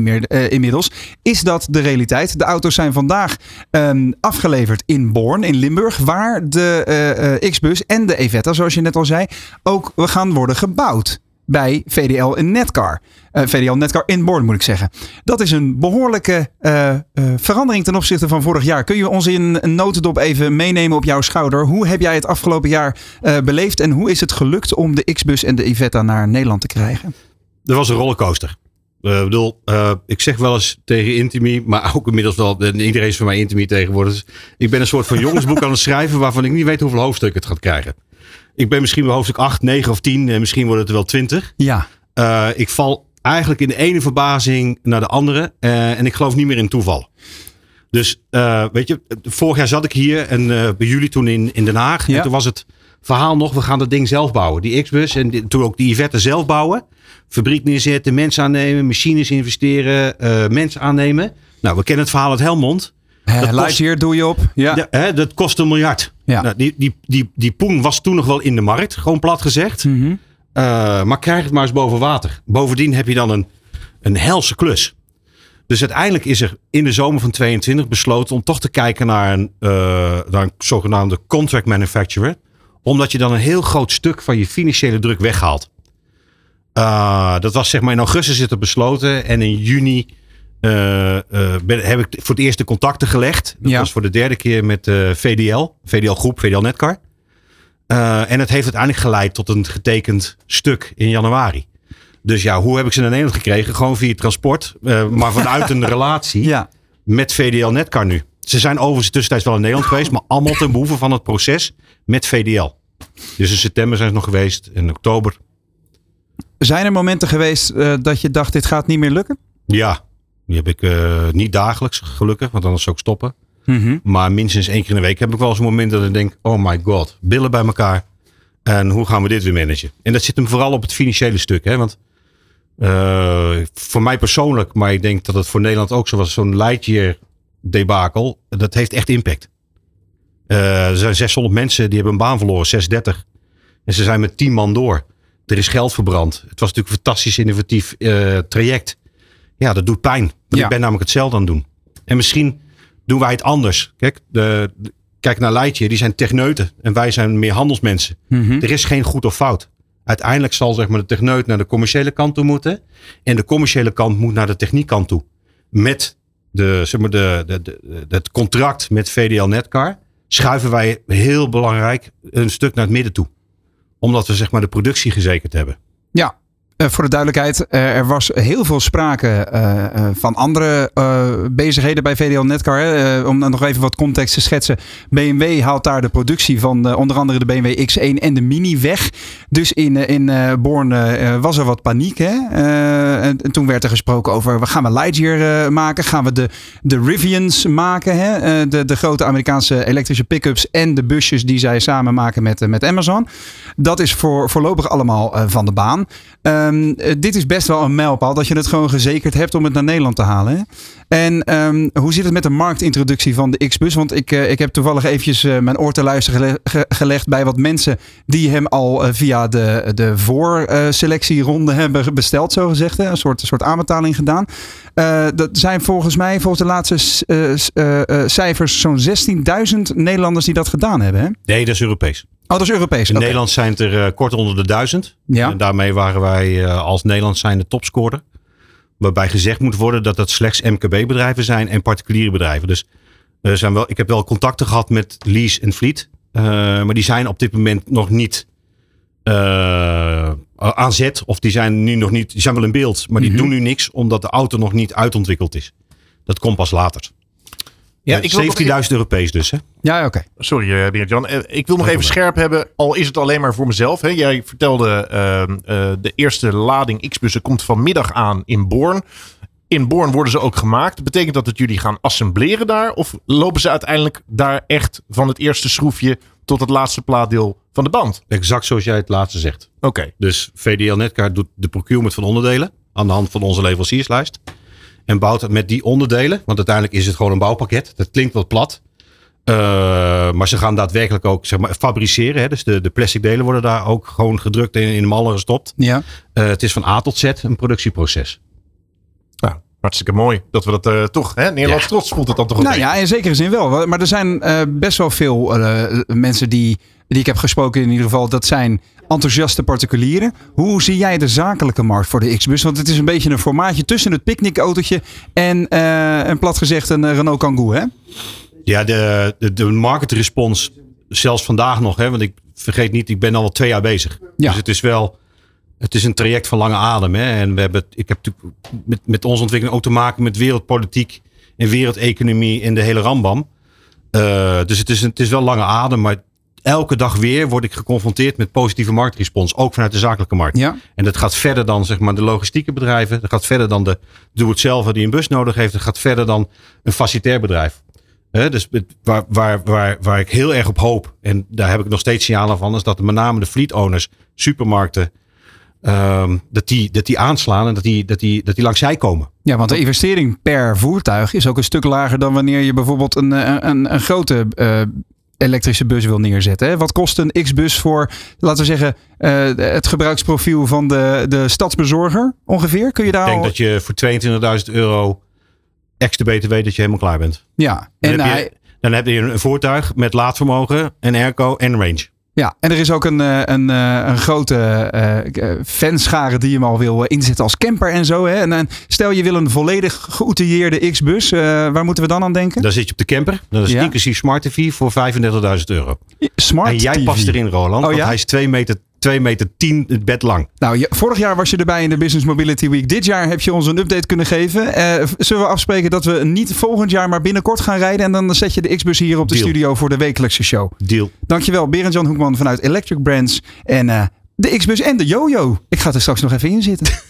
inmiddels is dat de realiteit. De auto's zijn vandaag um, afgeleverd in Born, in Limburg. Waar de X-Bus en de Evetta, zoals je net al zei, ook we gaan worden gebouwd. bij VDL in Netcar. Uh, VDL Netcar Inborn moet ik zeggen. Dat is een behoorlijke uh, uh, verandering ten opzichte van vorig jaar. Kun je ons in een notendop even meenemen op jouw schouder? Hoe heb jij het afgelopen jaar beleefd en hoe is het gelukt om de X-Bus en de Ivetta naar Nederland te krijgen? Er was een rollercoaster. Uh, bedoel, ik zeg wel eens tegen Intimi, maar ook inmiddels wel, iedereen is voor mij Intimi tegenwoordig. Ik ben een soort van jongensboek aan het schrijven waarvan ik niet weet hoeveel hoofdstukken het gaat krijgen. Ik ben misschien wel hoofdstuk 8, 9 of 10 en misschien wordt het er wel 20. Ja. Uh, ik val eigenlijk in de ene verbazing naar de andere en ik geloof niet meer in toeval. Dus weet je, vorig jaar zat ik hier en bij jullie toen in, in Den Haag. Ja. En toen was het verhaal nog, we gaan dat ding zelf bouwen. Die X-Bus en toen ook die Ivette zelf bouwen fabriek neerzetten, mensen aannemen, machines investeren, mensen aannemen. Nou, we kennen het verhaal uit Helmond. Lightyear doe je op. Ja. hè, dat kost een miljard. Ja. Nou, die, die, die, die poen was toen nog wel in de markt, gewoon plat gezegd. Mm -hmm. uh, maar krijg het maar eens boven water. Bovendien heb je dan een, een helse klus. Dus uiteindelijk is er in de zomer van 22 besloten om toch te kijken naar een, uh, naar een zogenaamde contract manufacturer. Omdat je dan een heel groot stuk van je financiële druk weghaalt. Uh, dat was zeg maar in augustus zit er besloten. En in juni ben, heb ik voor het eerst de contacten gelegd. Dat ja. was voor de derde keer met VDL. VDL Groep, VDL Netcar. en het heeft uiteindelijk geleid tot een getekend stuk in januari. Dus ja, hoe heb ik ze naar Nederland gekregen? Gewoon via transport. maar vanuit een relatie ja. met VDL Netcar nu. Ze zijn overigens tussentijds wel in Nederland geweest. Maar allemaal ten behoeve van het proces met VDL. Dus in september zijn ze nog geweest. In oktober zijn er momenten geweest uh, dat je dacht, dit gaat niet meer lukken? Ja, die heb ik uh, niet dagelijks gelukkig, want anders zou ik stoppen. Mm -hmm. Maar minstens één keer in de week heb ik wel eens een moment dat ik denk, oh my god, billen bij elkaar. En hoe gaan we dit weer managen? En dat zit hem vooral op het financiële stuk. Hè? Want uh, voor mij persoonlijk, maar ik denk dat het voor Nederland ook zo was, zo'n Lightyear debakel, dat heeft echt impact. er zijn 600 mensen die hebben een baan verloren, 630. En ze zijn met 10 man door. Er is geld verbrand. Het was natuurlijk een fantastisch innovatief uh, traject. Ja, dat doet pijn. Want ja. ik ben namelijk hetzelfde aan het doen. En misschien doen wij het anders. Kijk, de, de, kijk naar Leidje, die zijn techneuten. En wij zijn meer handelsmensen. Mm -hmm. Er is geen goed of fout. Uiteindelijk zal zeg maar, de techneut naar de commerciële kant toe moeten. En de commerciële kant moet naar de techniekkant toe. Met de, zeg maar, de, de, de, het contract met VDL Netcar schuiven wij heel belangrijk een stuk naar het midden toe omdat we zeg maar de productie gezekerd hebben. Ja, voor de duidelijkheid, uh, er was heel veel sprake uh, van andere bezigheden bij VDL Netcar. Hè. om dan nog even wat context te schetsen. BMW haalt daar de productie van onder andere de BMW X1 en de Mini weg. Dus in, in Born was er wat paniek. Hè? En, en, toen werd er gesproken over, gaan we Lightyear maken? Gaan we de, de Rivians maken? Hè? de, de grote Amerikaanse elektrische pick-ups en de busjes die zij samen maken met, met Amazon. Dat is voor, voorlopig allemaal van de baan. Um, dit is best wel een mijlpaal dat je het gewoon gezekerd hebt om het naar Nederland te halen. Hè? En um, hoe zit het met de marktintroductie van de X-Bus? Want ik, uh, ik heb toevallig eventjes uh, mijn oor te luisteren gele ge gelegd bij wat mensen die hem al via de, de voorselectieronde hebben besteld, zo gezegd. Hè? Een soort, soort aanbetaling gedaan. dat zijn volgens mij, volgens de laatste cijfers, zo'n 16.000 Nederlanders die dat gedaan hebben. Hè? Nee, dat is Europees. Oh, dat is Europees. In okay. Nederland zijn het er uh, kort onder de duizend. Ja. En daarmee waren wij uh, als Nederland zijn de topscorer. Waarbij gezegd moet worden dat dat slechts MKB-bedrijven zijn en particuliere bedrijven. Dus uh, zijn wel, ik heb wel contacten gehad met Lease en Fleet. maar die zijn op dit moment nog niet aan zet. Of die zijn nu nog niet, die zijn wel in beeld. Maar die mm -hmm. doen nu niks omdat de auto nog niet uitontwikkeld is. Dat komt pas later. Ja, ja 17.000 Europees dus, hè? Ja, oké. Okay. Sorry, uh, Jan. Uh, ik wil nog even scherp hebben, al is het alleen maar voor mezelf. Hè? Jij vertelde, uh, de eerste lading X-bussen komt vanmiddag aan in Born. In Born worden ze ook gemaakt. Betekent dat dat jullie gaan assembleren daar? Of lopen ze uiteindelijk daar echt van het eerste schroefje tot het laatste plaatdeel van de band? Exact zoals jij het laatste zegt. Oké. Okay. Dus VDL Netcar doet de procurement van onderdelen aan de hand van onze leverancierslijst. En bouwt het met die onderdelen. Want uiteindelijk is het gewoon een bouwpakket. Dat klinkt wat plat. Uh, maar ze gaan daadwerkelijk ook zeg maar, fabriceren. Hè? Dus de, de plastic delen worden daar ook gewoon gedrukt en in de mallen gestopt. Ja. Uh, het is van A tot Z een productieproces. Nou, hartstikke mooi dat we dat uh, toch, hè? Nederlands ja. trots voelt het dan toch Nou ja, in zekere zin wel. Maar er zijn best wel veel mensen die die ik heb gesproken in ieder geval, dat zijn enthousiaste particulieren. Hoe zie jij de zakelijke markt voor de X-bus? Want het is een beetje een formaatje tussen het picknickautootje en, uh, en plat gezegd een Renault Kangoo, hè? Ja, de, de, de market response, zelfs vandaag nog, hè, want ik vergeet niet, ik ben al wel twee jaar bezig. Ja. Dus het is wel, het is een traject van lange adem. Hè. En we hebben, ik heb natuurlijk met, met onze ontwikkeling ook te maken met wereldpolitiek en wereldeconomie in de hele rambam. Uh, dus het is, het is wel lange adem, maar elke dag weer word ik geconfronteerd met positieve marktrespons. Ook vanuit de zakelijke markt. Ja. En dat gaat verder dan zeg maar, de logistieke bedrijven. Dat gaat verder dan de doe-het-zelf die een bus nodig heeft. Dat gaat verder dan een facilitair bedrijf dus waar, waar, waar, waar ik heel erg op hoop, en daar heb ik nog steeds signalen van, is dat met name de fleet owners, supermarkten, um, dat, die, dat die aanslaan en dat die, dat, die, dat die langs zij komen. Ja, want de investering per voertuig is ook een stuk lager dan wanneer je bijvoorbeeld een, eh, een, een grote uh, elektrische bus wil neerzetten. Hè? Wat kost een X-bus voor, laten we zeggen, uh, het gebruiksprofiel van de, de stadsbezorger ongeveer? Kun je daar Ik denk dat je voor 22.000 euro extra BTW dat je helemaal klaar bent. Ja. En dan, heb je, dan heb je een voertuig met laadvermogen, en airco en range. Ja, en er is ook een, eh, een, eh, een grote uh, fanschare die hem al wil inzetten als camper en zo. Hè? En, stel je wil een volledig geoutilleerde X-bus, waar moeten we dan aan denken? Dan zit je op de camper. Dat is inclusief Smart TV voor 35.000 euro. Smart en jij past erin, Roland. Oh, want hij is 2 meter 2 meter 10 het bed lang. Nou, vorig jaar was je erbij in de Business Mobility Week. Dit jaar heb je ons een update kunnen geven. Uh, zullen we afspreken dat we niet volgend jaar, maar binnenkort gaan rijden? En dan zet je de X-Bus hier op de studio voor de wekelijkse show. Deal. Dankjewel, Berend-Jan Hoekman vanuit Electric Brands. En uh, de X-Bus en de Jojo. Ik ga er straks nog even in zitten.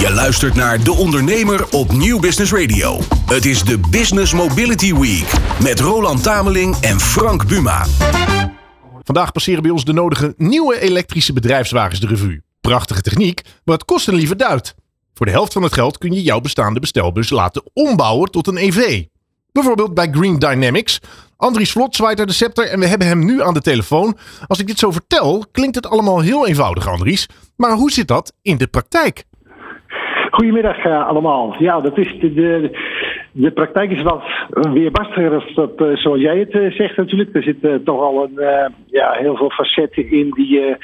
Je luistert naar De Ondernemer op Nieuw Business Radio. Het is de Business Mobility Week met Roland Tameling en Frank Buma. Vandaag passeren bij ons de nodige nieuwe elektrische bedrijfswagens de revue. Prachtige techniek, maar het kost een lieve duit. Voor de helft van het geld kun je jouw bestaande bestelbus laten ombouwen tot een EV. Bijvoorbeeld bij Green Dynamics. Andries Vlot zwaait er de scepter en we hebben hem nu aan de telefoon. Als ik dit zo vertel, klinkt het allemaal heel eenvoudig, Andries. Maar hoe zit dat in de praktijk? Goedemiddag uh, allemaal. Ja, dat is de, de, praktijk is wat weerbarstiger dat, uh, zoals jij het uh, zegt natuurlijk. Er zitten toch al een, ja, heel veel facetten in die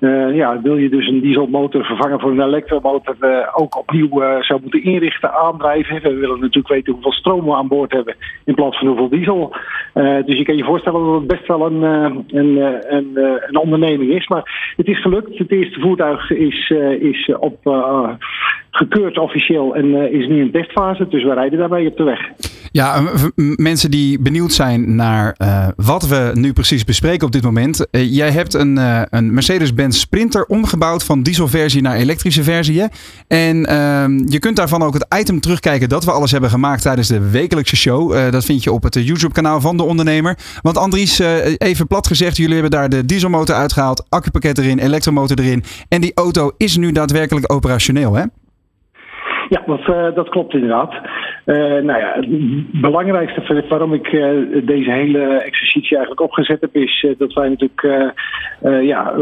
uh, ja, wil je dus een dieselmotor vervangen voor een elektromotor, uh, ook opnieuw uh, zou moeten inrichten, aandrijven. We willen natuurlijk weten hoeveel stroom we aan boord hebben in plaats van hoeveel diesel. dus je kan je voorstellen dat het best wel een, een, een, een, onderneming is. Maar het is gelukt. Het eerste voertuig is, is op, gekeurd officieel en is nu in testfase. Dus we rijden daarbij op de weg. Ja, mensen die benieuwd zijn naar wat we nu precies bespreken op dit moment. jij hebt een, een Mercedes-Benz Sprinter omgebouwd van dieselversie naar elektrische versie. En uh, je kunt daarvan ook het item terugkijken dat we alles hebben gemaakt tijdens de wekelijkse show. Dat vind je op het YouTube-kanaal van de ondernemer. Want Andries, even plat gezegd, jullie hebben daar de dieselmotor uitgehaald, accupakket erin, elektromotor erin. En die auto is nu daadwerkelijk operationeel, hè? Ja, dat, uh, dat klopt inderdaad. Uh, nou ja, het belangrijkste waarom ik uh, deze hele exercitie eigenlijk opgezet heb, is dat wij natuurlijk ja,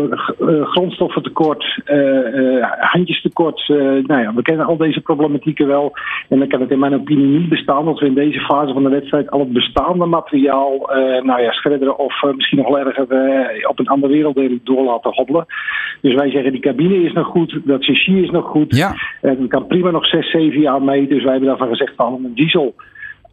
grondstoffentekort, handjestekort, nou ja, we kennen al deze problematieken wel. En dan kan het in mijn opinie niet bestaan dat we in deze fase van de wedstrijd al het bestaande materiaal, nou ja, schredderen of misschien nog wel erger op een andere werelddeel door laten hobbelen. Dus wij zeggen die cabine is nog goed, dat chassis is nog goed. Ja. Kan prima nog zes, zeven jaar mee. Dus wij hebben daarvan gezegd van een diesel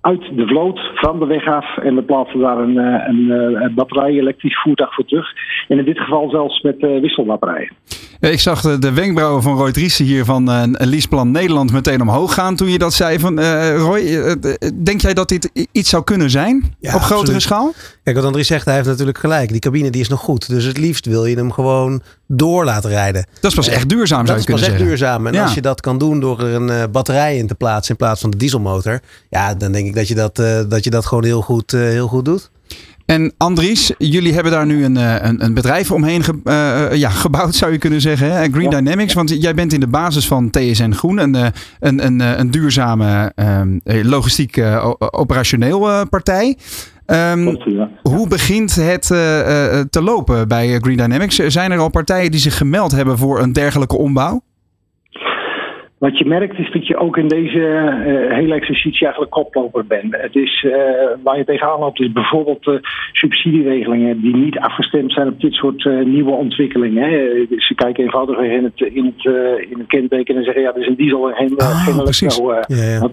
uit de vloot van de weg af en we plaatsen daar een, eh, een, eh, een batterij elektrisch voertuig voor terug. En in dit geval zelfs met uh, wisselbatterijen. ik zag de, de, wenkbrauwen van Roy Driessen hier van uh, Leaseplan Nederland meteen omhoog gaan toen je dat zei. Van, Roy, denk jij dat dit iets zou kunnen zijn op grotere schaal? Kijk, wat Andries zegt, hij heeft natuurlijk gelijk. Die cabine die is nog goed. Dus het liefst wil je hem gewoon door laten rijden. Dat is pas echt duurzaam, zou je kunnen zeggen. Dat is pas echt duurzaam. En als je dat kan doen door er een batterij in te plaatsen in plaats van de dieselmotor. Ja, dan denk ik dat je dat, uh, dat, je dat gewoon heel goed, uh, heel goed doet. En Andries, jullie hebben daar nu een, eh, een, een bedrijf omheen ge, uh, ja, gebouwd, zou je kunnen zeggen. Hè? Green Dynamics, want jij bent in de basis van TSN Groen, een, een, een, een duurzame um, logistiek uh, operationeel partij. Um, hoe begint het te lopen bij Green Dynamics? Zijn er al partijen die zich gemeld hebben voor een dergelijke ombouw? Wat je merkt is dat je ook in deze uh, hele exercitie eigenlijk koploper bent. Het is, uh, waar je tegenaan loopt is bijvoorbeeld uh, subsidieregelingen die niet afgestemd zijn op dit soort nieuwe ontwikkelingen. Hè. Ze kijken eenvoudig in het, in het, in het kenteken en zeggen ja, het is een diesel en geen, geen elektro. Ja, ja.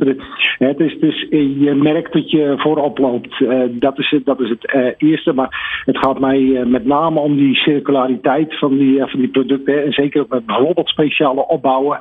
Het is, dus je merkt dat je voorop loopt. dat, is het, dat is het eerste. Maar het gaat mij met name om die circulariteit van die, van die producten. En zeker ook met bijvoorbeeld speciale opbouwen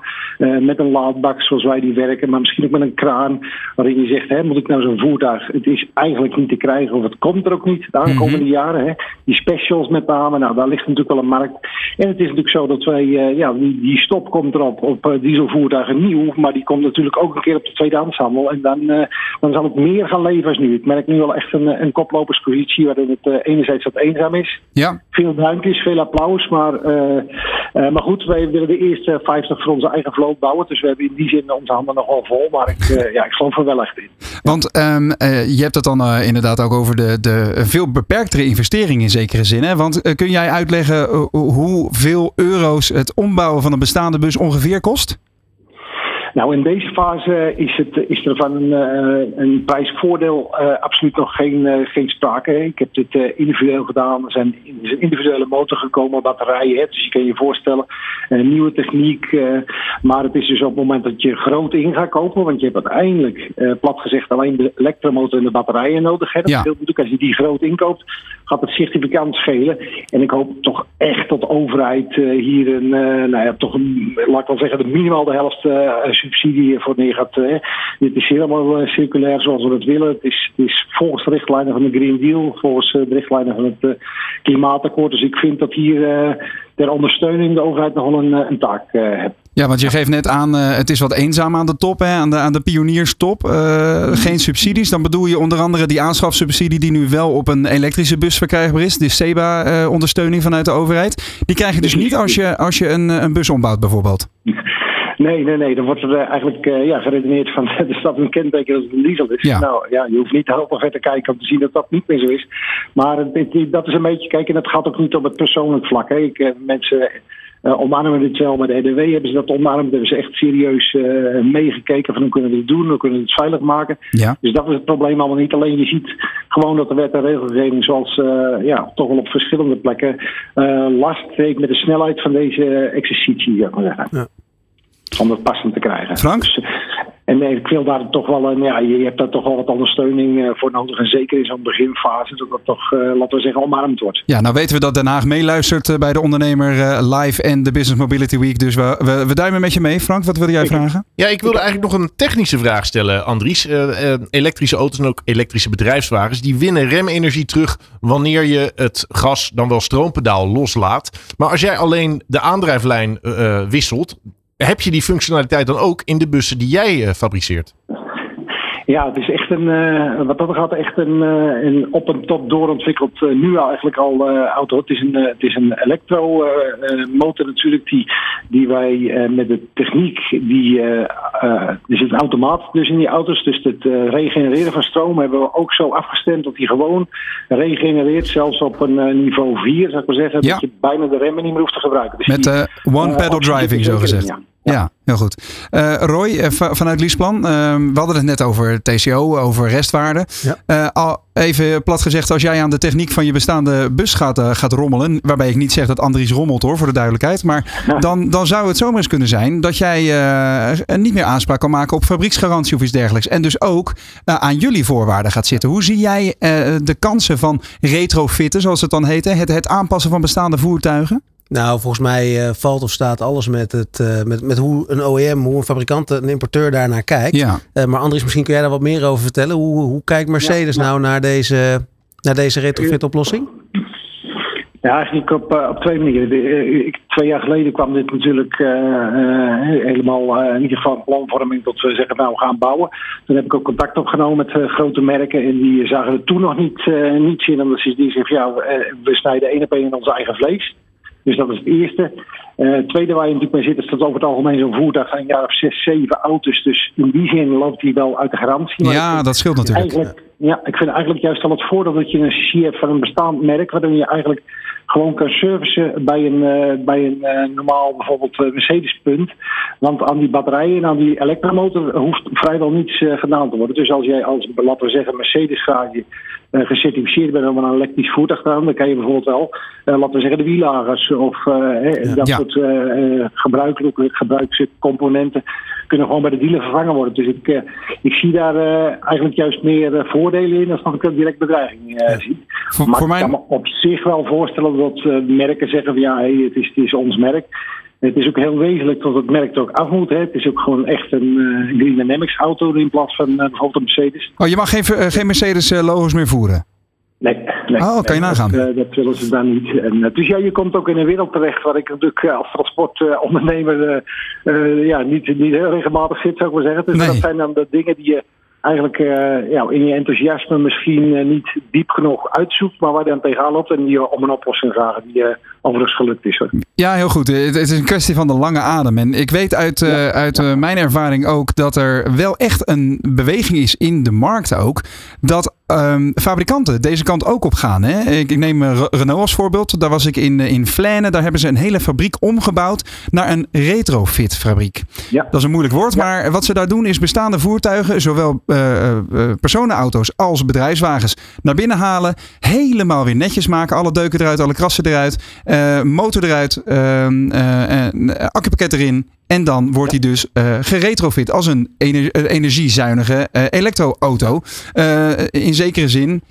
met een laadbak zoals wij die werken, maar misschien ook met een kraan. Waarin je zegt, hè, moet ik nou zo'n voertuig? Het is eigenlijk niet te krijgen of het komt er ook niet de aankomende Mhm. jaren. Hè. Die specials met name, nou daar ligt natuurlijk wel een markt. En het is natuurlijk zo dat wij, uh, ja, die, die stop komt erop op uh, dieselvoertuigen nieuw, maar die komt natuurlijk ook een keer op de tweedehandshandel. En dan, uh, dan zal het meer gaan leven als nu. Ik merk nu wel echt een, een koploperspositie waarin het enerzijds wat eenzaam is. Ja. Veel duimpjes, veel applaus, maar, maar goed, wij willen de eerste 50 voor onze eigen vloot bouwen. Dus we hebben in die zin onze handen nogal vol. Maar ik, uh, ja, ik geloof er wel echt in. Want um, uh, je hebt het dan uh, inderdaad ook over de, de veel beperktere investering in zekere zin. Hè? Want kun jij uitleggen hoeveel euro's het ombouwen van een bestaande bus ongeveer kost? Nou, in deze fase is, het, is er van een, een prijsvoordeel uh, absoluut nog geen, uh, geen sprake. Ik heb dit individueel gedaan. Er zijn is een individuele motor gekomen, batterijen. Hè? Dus je kan je voorstellen, een nieuwe techniek. maar het is dus op het moment dat je groot in gaat kopen, want je hebt uiteindelijk, plat gezegd, alleen de elektromotor en de batterijen nodig. Hè? Dat ja. als je die groot inkoopt, gaat het significant schelen. En ik hoop toch echt dat de overheid hier een, nou ja, toch een, laat ik wel zeggen, de minimaal de helft subsidie voor neer gaat. Hè. Dit is helemaal uh, circulair zoals we het willen. Het is, het is volgens de richtlijnen van de Green Deal, volgens uh, de richtlijnen van het uh, Klimaatakkoord. Dus ik vind dat hier ter ondersteuning de overheid nog wel een, een taak heeft. Ja, want je geeft net aan, het is wat eenzaam aan de top, hè, aan, de, aan de pionierstop. geen subsidies. Dan bedoel je onder andere die aanschafsubsidie die nu wel op een elektrische bus verkrijgbaar is. De SEBA-ondersteuning vanuit de overheid. Die krijg je dus niet als je, als je een, een bus ombouwt bijvoorbeeld. Nee, nee, nee. Dan wordt er eigenlijk uh, ja, geredeneerd van de stad een kenteken dat het een diesel is. Ja. Nou ja, je hoeft niet heel ver te kijken om te zien dat dat niet meer zo is. Maar het, dat is een beetje, kijk, en het gaat ook niet op het persoonlijk vlak. Hè. Ik, uh, mensen uh, omarmen dit wel. Bij de EDW hebben ze dat omarmd. Hebben ze echt serieus uh, meegekeken van hoe kunnen we dit doen, hoe kunnen we het veilig maken. Ja. Dus dat is het probleem allemaal niet. Alleen je ziet gewoon dat de wet en regelgeving zoals uh, ja, toch wel op verschillende plekken last heeft met de snelheid van deze exercitie. Maar zeggen. Ja om dat passend te krijgen. Frank? Dus, en nee, ik wil daar toch wel een, ja, je hebt daar toch wel wat ondersteuning uh, voor nodig. En zeker in zo'n beginfase, dat dat toch, uh, laten we zeggen, omarmd wordt. Ja, nou weten we dat Den Haag meeluistert bij de ondernemer live en de Business Mobility Week. Dus we, we, we duimen met je mee. Frank, wat wilde jij Ik- vragen? Ja, ik wilde eigenlijk nog een technische vraag stellen, Andries. Eh, eh, elektrische auto's en ook elektrische bedrijfswagens, die winnen remenergie terug wanneer je het gas, dan wel stroompedaal, loslaat. Maar als jij alleen de aandrijflijn eh, eh, wisselt, heb je die functionaliteit dan ook in de bussen die jij eh, fabriceert? Ja, het is echt een, eh, wat dat gaat, echt een, eh, een op en top doorontwikkeld, eh, nu al eigenlijk al auto. Het is een, het is een elektromotor natuurlijk, die, die wij met de techniek, die, er zit een automaat dus in die auto's, dus het regenereren van stroom hebben we ook zo afgestemd dat die gewoon regenereert, zelfs op een niveau 4, zou ik maar zeggen, Ja. dat je bijna de remmen niet meer hoeft te gebruiken. Dus Met die, one pedal driving, zo gezegd. ja. Ja, heel goed. Eh, Roy, eh, va- vanuit Liesplan, eh, we hadden het net over TCO, over restwaarde. Ja. Al even plat gezegd, als jij aan de techniek van je bestaande bus gaat, gaat rommelen, waarbij ik niet zeg dat Andries rommelt hoor, voor de duidelijkheid, maar Ja. dan, dan zou het zomaar eens kunnen zijn dat jij niet meer aanspraak kan maken op fabrieksgarantie of iets dergelijks. En dus ook aan jullie voorwaarden gaat zitten. Hoe zie jij de kansen van retrofitten, zoals het dan heet, hè? het, het aanpassen van bestaande voertuigen? Nou, volgens mij eh, valt of staat alles met, het, eh, met, met hoe een OEM, hoe een fabrikant, een importeur daarnaar kijkt. Ja. Eh, maar Andries, misschien kun jij daar wat meer over vertellen. Hoe, hoe kijkt Mercedes Ja, nou naar deze, naar deze retrofit oplossing? Ja, eigenlijk op, op twee manieren. Ik, twee jaar geleden kwam dit natuurlijk helemaal eh, in ieder geval planvorming tot we zeggen, nou we gaan bouwen. Toen heb ik ook contact opgenomen met eh, grote merken en die zagen het toen nog niet, eh niet zin. Omdat ze die zeggen, ja, we snijden één op één in ons eigen vlees. Dus dat is het eerste. Eh, het tweede waar je natuurlijk mee zit, is dat over het algemeen zo'n voertuig van een jaar of zes, zeven auto's. Dus in die zin loopt hij wel uit de garantie. Maar Ja, dat scheelt natuurlijk. Ja, ik vind eigenlijk juist al het voordeel dat je een chassis hebt van een bestaand merk, waarin je eigenlijk gewoon kan servicen bij een, uh, bij een uh, normaal bijvoorbeeld uh, Mercedes-punt. Want aan die batterijen en aan die elektromotor hoeft vrijwel niets gedaan te worden. Dus als jij als, laten we zeggen, Mercedes-garage gecertificeerd bent om een elektrisch voertuig te gaan, dan kan je bijvoorbeeld wel, laten we zeggen, de wiellagers of dat ja. soort gebruikelijke gebruikscomponenten kunnen gewoon bij de dealer vervangen worden. Dus ik, ik zie daar eigenlijk juist meer voordelen in dan dat ik direct bedreiging zie. Voor, maar voor ik kan me op zich wel voorstellen dat merken zeggen van ja, hey, het, is, het is ons merk. Het is ook heel wezenlijk dat het merk er ook af moet. Hè. Het is ook gewoon echt een uh, Green Dynamics auto in plaats van uh, bijvoorbeeld een Mercedes. Oh, je mag geen, geen Mercedes logo's meer voeren? Nee, nee. Oh, kan je nee, nagaan. Dat, dat, willen ze daar niet. En, dus ja, je komt ook in een wereld terecht waar ik natuurlijk als transportondernemer ja, niet, niet heel regelmatig zit, zou ik maar zeggen. Dus Nee. dat zijn dan de dingen die je eigenlijk uh, ja, in je enthousiasme misschien uh, niet diep genoeg uitzoekt, maar waar je dan tegenaan loopt en die om een oplossing vragen die overigens gelukt is. Hoor. Ja, heel goed. Het is een kwestie van de lange adem. En ik weet uit, ja. uit ja. mijn ervaring ook dat er wel echt een beweging is in de markt ook. Dat um, fabrikanten deze kant ook op gaan. Hè? Ik, ik neem Renault als voorbeeld. Daar was ik in, in Flaine. Daar hebben ze een hele fabriek omgebouwd naar een retrofit fabriek. Ja. Dat is een moeilijk woord, maar wat ze daar doen is bestaande voertuigen, zowel uh, personenauto's als bedrijfswagens, naar binnen halen. Helemaal weer netjes maken. Alle deuken eruit, alle krassen eruit. Uh, motor eruit. accupakket erin. En dan wordt hij dus geretrofit als een ener energiezuinige elektroauto. In zekere zin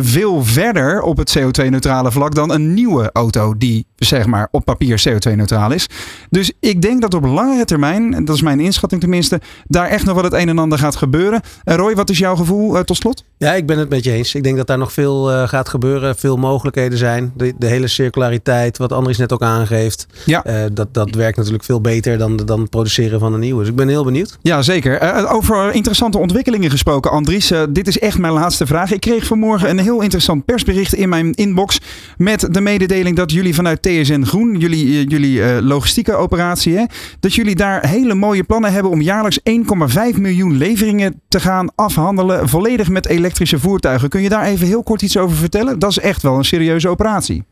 veel verder op het CO2-neutrale vlak dan een nieuwe auto die zeg maar op papier CO2-neutraal is. Dus ik denk dat op langere termijn, dat is mijn inschatting tenminste, daar echt nog wel het een en ander gaat gebeuren. Roy, wat is jouw gevoel tot slot? Ja, ik ben het met je eens. Ik denk dat daar nog veel gaat gebeuren. Veel mogelijkheden zijn. De, de, hele circulariteit, wat Andries net ook aangeeft. Ja. Dat, dat werkt natuurlijk veel beter dan, dan het produceren van een nieuwe. Dus ik ben heel benieuwd. Ja, zeker. Over interessante ontwikkelingen gesproken, Andries. dit is echt mijn laatste vraag. Ik kreeg vanmorgen een heel interessant persbericht in mijn inbox. Met de mededeling dat jullie vanuit TSN Groen, jullie, jullie logistieke operatie, hè, dat jullie daar hele mooie plannen hebben om jaarlijks 1,5 miljoen leveringen te gaan afhandelen. Volledig met elektrische voertuigen. Kun je daar even heel kort iets over vertellen? Dat is echt wel een serieuze operatie.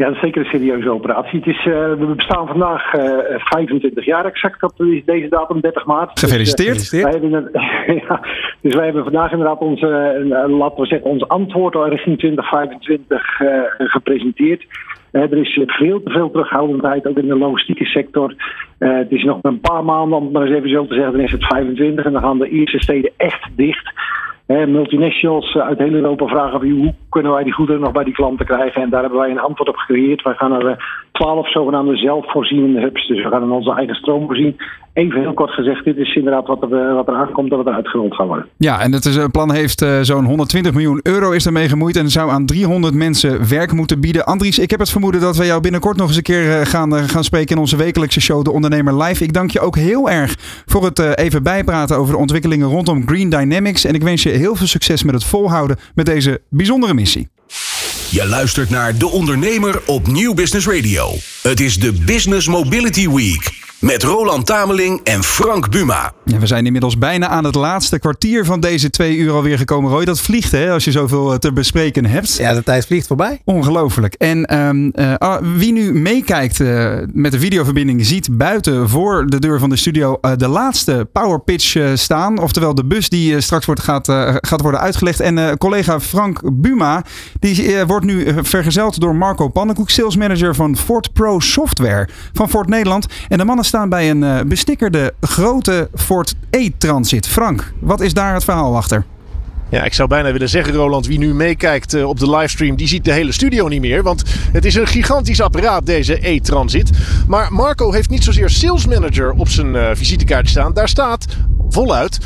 Ja, dat is zeker een serieuze operatie. Het is, uh, we bestaan vandaag uh, 25 jaar exact. Dat is deze datum 30 maart. Gefeliciteerd. Dus, uh, wij hebben, een, ja, dus wij hebben vandaag inderdaad onze, laten we zeggen, ons antwoord richting 2025 gepresenteerd. er is veel te veel terughoudendheid, ook in de logistieke sector. het is nog een paar maanden, om het maar eens even zo te zeggen, dan is het 25 en dan gaan de eerste steden echt dicht. Multinationals uit heel Europa vragen hoe kunnen wij die goederen nog bij die klanten krijgen. En daar hebben wij een antwoord op gecreëerd. Wij gaan er twaalf zogenaamde zelfvoorzienende hubs. Dus we gaan in onze eigen stroom voorzien. Even heel kort gezegd, dit is inderdaad wat er, wat er aankomt dat het uitgerold gaat worden. Ja, en het plan heeft uh, zo'n 120 miljoen euro is ermee gemoeid. En zou aan 300 mensen werk moeten bieden. Andries, ik heb het vermoeden dat we jou binnenkort nog eens een keer gaan, gaan spreken in onze wekelijkse show De Ondernemer Live. Ik dank je ook heel erg voor het even bijpraten over de ontwikkelingen rondom Green Dynamics. En ik wens je heel veel succes met het volhouden met deze bijzondere missie. Je luistert naar De Ondernemer op Nieuw Business Radio. Het is de Business Mobility Week. Met Roland Tameling en Frank Buma. Ja, we zijn inmiddels bijna aan het laatste kwartier van deze twee uur alweer gekomen. Roy, dat vliegt hè, als je zoveel te bespreken hebt. Ja, de tijd vliegt voorbij. Ongelooflijk. En um, uh, wie nu meekijkt uh, met de videoverbinding ziet buiten voor de deur van de studio uh, de laatste power pitch staan. Oftewel de bus die straks wordt, gaat, gaat worden uitgelegd. En collega Frank Buma, die wordt nu vergezeld door Marco Pannenkoek, sales manager van Ford Pro Software van Ford Nederland. En de mannen staan bij een uh, bestikkerde grote Ford E-Transit. Frank, wat is daar het verhaal achter? Ja, ik zou bijna willen zeggen, Roland, wie nu meekijkt uh, op de livestream, die ziet de hele studio niet meer. Want het is een gigantisch apparaat, deze E-Transit. Maar Marco heeft niet zozeer sales manager op zijn uh, visitekaartje staan. Daar staat voluit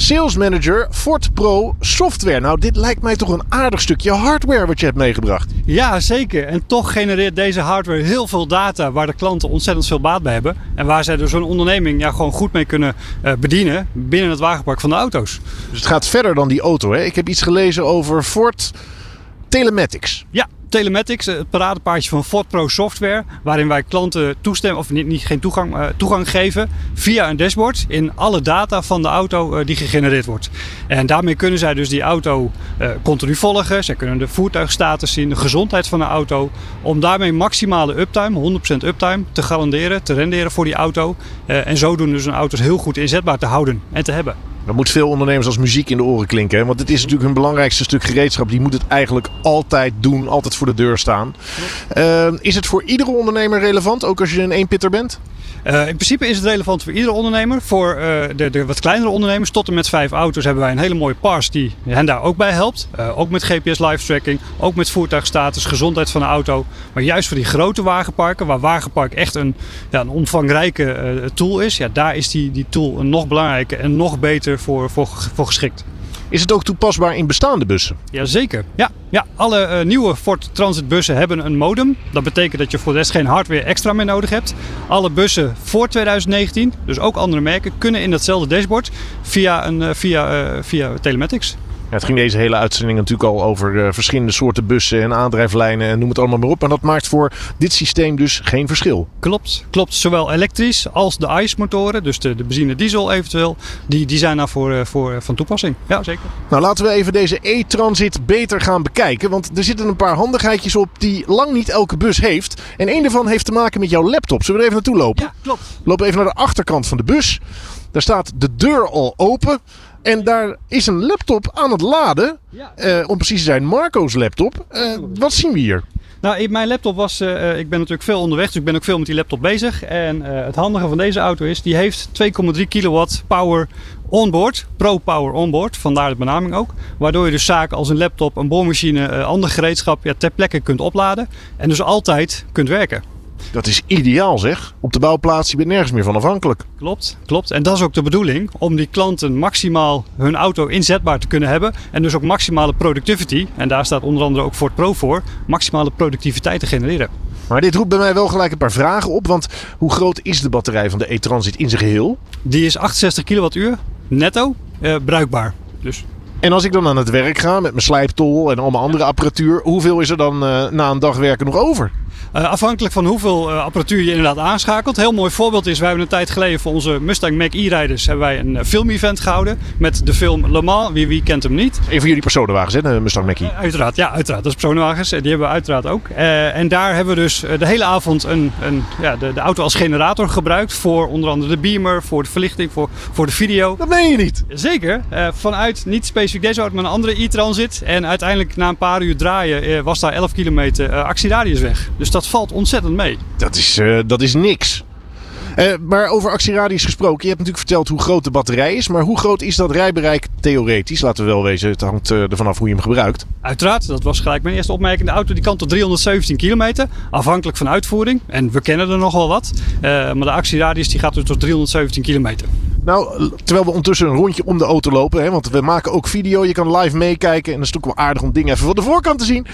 Sales Manager Ford Pro Software. Nou, dit lijkt mij toch een aardig stukje hardware wat je hebt meegebracht. Ja, zeker. En toch genereert deze hardware heel veel data waar de klanten ontzettend veel baat bij hebben. En waar zij dus zo'n onderneming ja, gewoon goed mee kunnen uh, bedienen binnen het wagenpark van de auto's. Dus het gaat verder dan die auto. Hè? Ik heb iets gelezen over Ford Telematics. Ja, telematics, het paradepaardje van Ford Pro Software, waarin wij klanten toestemmen, of niet, niet geen toegang, uh, toegang geven via een dashboard in alle data van de auto uh, die gegenereerd wordt. En daarmee kunnen zij dus die auto uh, continu volgen. Zij kunnen de voertuigstatus zien, de gezondheid van de auto, om daarmee maximale uptime, 100% uptime, te garanderen, te renderen voor die auto. en zodoende dus een auto heel goed inzetbaar te houden en te hebben. Dat moet veel ondernemers als muziek in de oren klinken. Hè? Want het is natuurlijk hun belangrijkste stuk gereedschap. Die moet het eigenlijk altijd doen, altijd voor de deur staan. Uh, is het voor iedere ondernemer relevant, ook als je een eenpitter bent? Uh, in principe is het relevant voor iedere ondernemer. Voor uh, de, de, wat kleinere ondernemers, tot en met vijf auto's, hebben wij een hele mooie pars die hen daar ook bij helpt. Uh, ook met GPS live tracking, ook met voertuigstatus, gezondheid van de auto. Maar juist voor die grote wagenparken, waar Wagenpark echt een, ja, een omvangrijke tool is, ja, daar is die, die tool nog belangrijker en nog beter voor, voor, voor geschikt. Is het ook toepasbaar in bestaande bussen? Jazeker. Ja, ja, alle uh, nieuwe Ford Transit bussen hebben een modem. Dat betekent dat je voor de rest geen hardware extra meer nodig hebt. Alle bussen voor 2019, dus ook andere merken, kunnen in datzelfde dashboard via, een, uh, via, uh, via telematics. Ja, het ging deze hele uitzending natuurlijk al over uh, verschillende soorten bussen en aandrijflijnen en noem het allemaal maar op. En dat maakt voor dit systeem dus geen verschil. Klopt, klopt. Zowel elektrisch als de ICE-motoren, dus de, de benzine-diesel eventueel, die, die zijn daarvoor uh, voor, van toepassing. Ja, zeker. Nou, laten we even deze e-transit beter gaan bekijken. Want er zitten een paar handigheidjes op die lang niet elke bus heeft. En een daarvan heeft te maken met jouw laptop. Zullen we er even naartoe lopen? Ja, klopt. Lopen even naar de achterkant van de bus. Daar staat de deur al open. En daar is een laptop aan het laden. Ja. Uh, om precies te zijn, Marco's laptop. Uh, wat zien we hier? Nou, mijn laptop was. Uh, ik ben natuurlijk veel onderweg, dus ik ben ook veel met die laptop bezig. En het handige van deze auto is, die heeft 2,3 kilowatt power onboard, Pro Power onboard, vandaar de benaming ook. Waardoor je dus zaken als een laptop, een boormachine, ander gereedschap ja, ter plekke kunt opladen. En dus altijd kunt werken. Dat is ideaal zeg. Op de bouwplaats je bent nergens meer van afhankelijk. Klopt, klopt. En dat is ook de bedoeling. Om die klanten maximaal hun auto inzetbaar te kunnen hebben. En dus ook maximale productivity. En daar staat onder andere ook Ford Pro voor. Maximale productiviteit te genereren. Maar dit roept bij mij wel gelijk een paar vragen op. Want hoe groot is de batterij van de e-transit in zijn geheel? Die is 68 kilowattuur netto uh, bruikbaar. Dus en als ik dan aan het werk ga met mijn slijptol en al mijn andere apparatuur, hoeveel is er dan uh, na een dag werken nog over? Uh, afhankelijk van hoeveel uh, apparatuur je inderdaad aanschakelt. Heel mooi voorbeeld is, wij hebben een tijd geleden voor onze Mustang Mach-E-rijders hebben wij een uh, filmevent gehouden met de film Le Mans. Wie, wie kent hem niet? Een van jullie personenwagens, hè, de Mustang Mach-E? uiteraard, ja, uiteraard. Dat is personenwagens. Die hebben we uiteraard ook. en daar hebben we dus de hele avond een, een, ja, de, de, auto als generator gebruikt voor onder andere de beamer, voor de verlichting, voor, voor de video. Dat meen je niet? Zeker. vanuit niet specifiek deze auto, maar een andere e-transit. En uiteindelijk na een paar uur draaien was daar 11 kilometer actieradius weg. Dus dat valt ontzettend mee. Dat is, uh, dat is niks. Uh, maar over actieradius gesproken, je hebt natuurlijk verteld hoe groot de batterij is. Maar hoe groot is dat rijbereik theoretisch? Laten we wel wezen, het hangt uh, ervan af hoe je hem gebruikt. Uiteraard, dat was gelijk mijn eerste opmerking. De auto die kan tot 317 kilometer, afhankelijk van uitvoering. En we kennen er nogal wat. Uh, maar de actieradius die gaat dus tot 317 kilometer. Nou, terwijl we ondertussen een rondje om de auto lopen. Hè, want we maken ook video. Je kan live meekijken. En dat is natuurlijk wel aardig om dingen even van de voorkant te zien.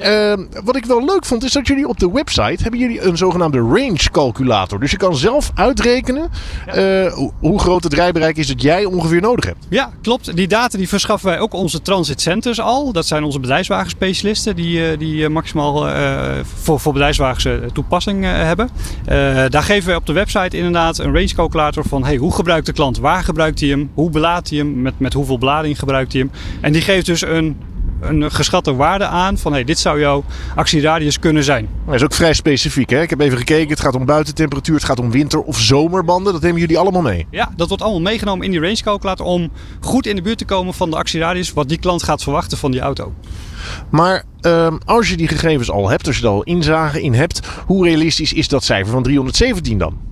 Ja. Uh, wat ik wel leuk vond, is dat jullie op de website hebben jullie een zogenaamde range calculator. Dus je kan zelf uitrekenen ja. uh, hoe groot het rijbereik is dat jij ongeveer nodig hebt. Ja, klopt. Die data die verschaffen wij ook onze transit centers al. Dat zijn onze bedrijfswagenspecialisten die, die maximaal uh, voor, voor bedrijfswagens toepassing hebben. daar geven wij op de website inderdaad een range calculator van hey, hoe gebruikt de klant, waar gebruikt hij hem, hoe belaadt hij hem, met, met hoeveel belading gebruikt hij hem. En die geeft dus een een geschatte waarde aan van hey, dit zou jouw actieradius kunnen zijn. Dat is ook vrij specifiek. Hè? Ik heb even gekeken. Het gaat om buitentemperatuur, het gaat om winter- of zomerbanden. Dat nemen jullie allemaal mee. Ja, dat wordt allemaal meegenomen in die range calculator om goed in de buurt te komen van de actieradius wat die klant gaat verwachten van die auto. Maar uh, als je die gegevens al hebt, als je er al inzagen in hebt, hoe realistisch is dat cijfer van 317 dan?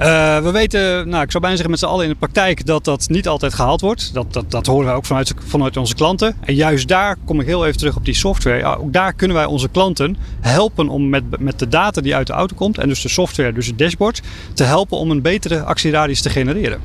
Uh, we weten, nou, ik zou bijna zeggen met z'n allen in de praktijk dat dat niet altijd gehaald wordt. Dat, dat, dat horen wij ook vanuit, vanuit onze klanten. En juist daar kom ik heel even terug op die software. Ook daar kunnen wij onze klanten helpen om met, met de data die uit de auto komt, en dus de software, dus het dashboard, te helpen om een betere actieradius te genereren.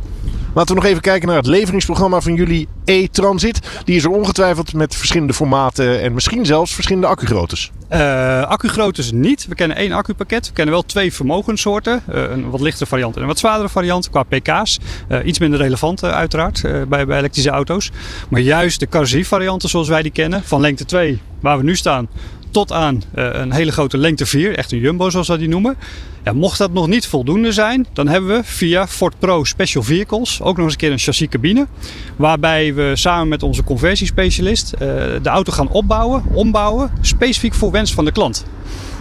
Laten we nog even kijken naar het leveringsprogramma van jullie e-transit. Die is er ongetwijfeld met verschillende formaten en misschien zelfs verschillende accugroottes. Uh, accugroottes niet. We kennen één accupakket. We kennen wel twee vermogenssoorten. Uh, een wat lichtere variant en een wat zwaardere variant qua pk's. Uh, iets minder relevant uiteraard bij, bij elektrische auto's. Maar juist de carrosserievarianten zoals wij die kennen, van lengte 2, waar we nu staan, tot aan een hele grote lengte 4, echt een jumbo zoals we die noemen. Ja, mocht dat nog niet voldoende zijn, dan hebben we via Ford Pro Special Vehicles ook nog eens een keer een chassiscabine. Waarbij we samen met onze conversiespecialist de auto gaan opbouwen, ombouwen, specifiek voor wens van de klant.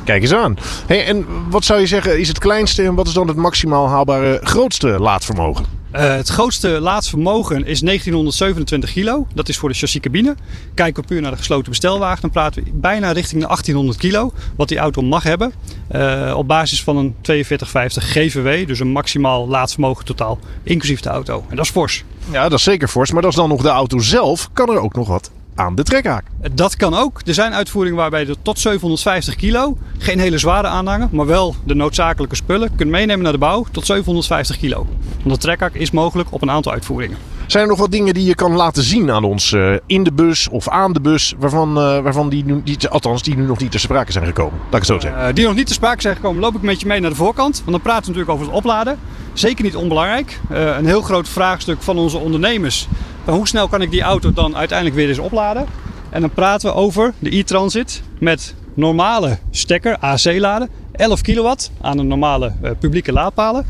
Kijk eens aan. Hey, en wat zou je zeggen is het kleinste en wat is dan het maximaal haalbare grootste laadvermogen? Uh, het grootste laadvermogen is 1927 kilo. Dat is voor de chassiscabine. Kijken we puur naar de gesloten bestelwagen, dan praten we bijna richting de 1800 kilo. Wat die auto mag hebben. Uh, op basis van een 4250 GVW. Dus een maximaal laadvermogen totaal. Inclusief de auto. En dat is fors. Ja, dat is zeker fors. Maar dat is dan nog de auto zelf. Kan er ook nog wat aan de trekhaak. Dat kan ook. Er zijn uitvoeringen waarbij je tot 750 kilo, geen hele zware aanhanger, maar wel de noodzakelijke spullen kunt meenemen naar de bouw tot 750 kilo. Want de trekhaak is mogelijk op een aantal uitvoeringen. Zijn er nog wat dingen die je kan laten zien aan ons uh, in de bus of aan de bus, waarvan, uh, waarvan die, nu, die, althans die nu nog niet ter sprake zijn gekomen? Laat ik zo zeggen. Uh, die nog niet ter sprake zijn gekomen, loop ik met je mee naar de voorkant. Want dan praten we natuurlijk over het opladen. Zeker niet onbelangrijk. een heel groot vraagstuk van onze ondernemers hoe snel kan ik die auto dan uiteindelijk weer eens opladen? En dan praten we over de e-transit met normale stekker, AC-laden, 11 kilowatt aan de normale publieke laadpalen.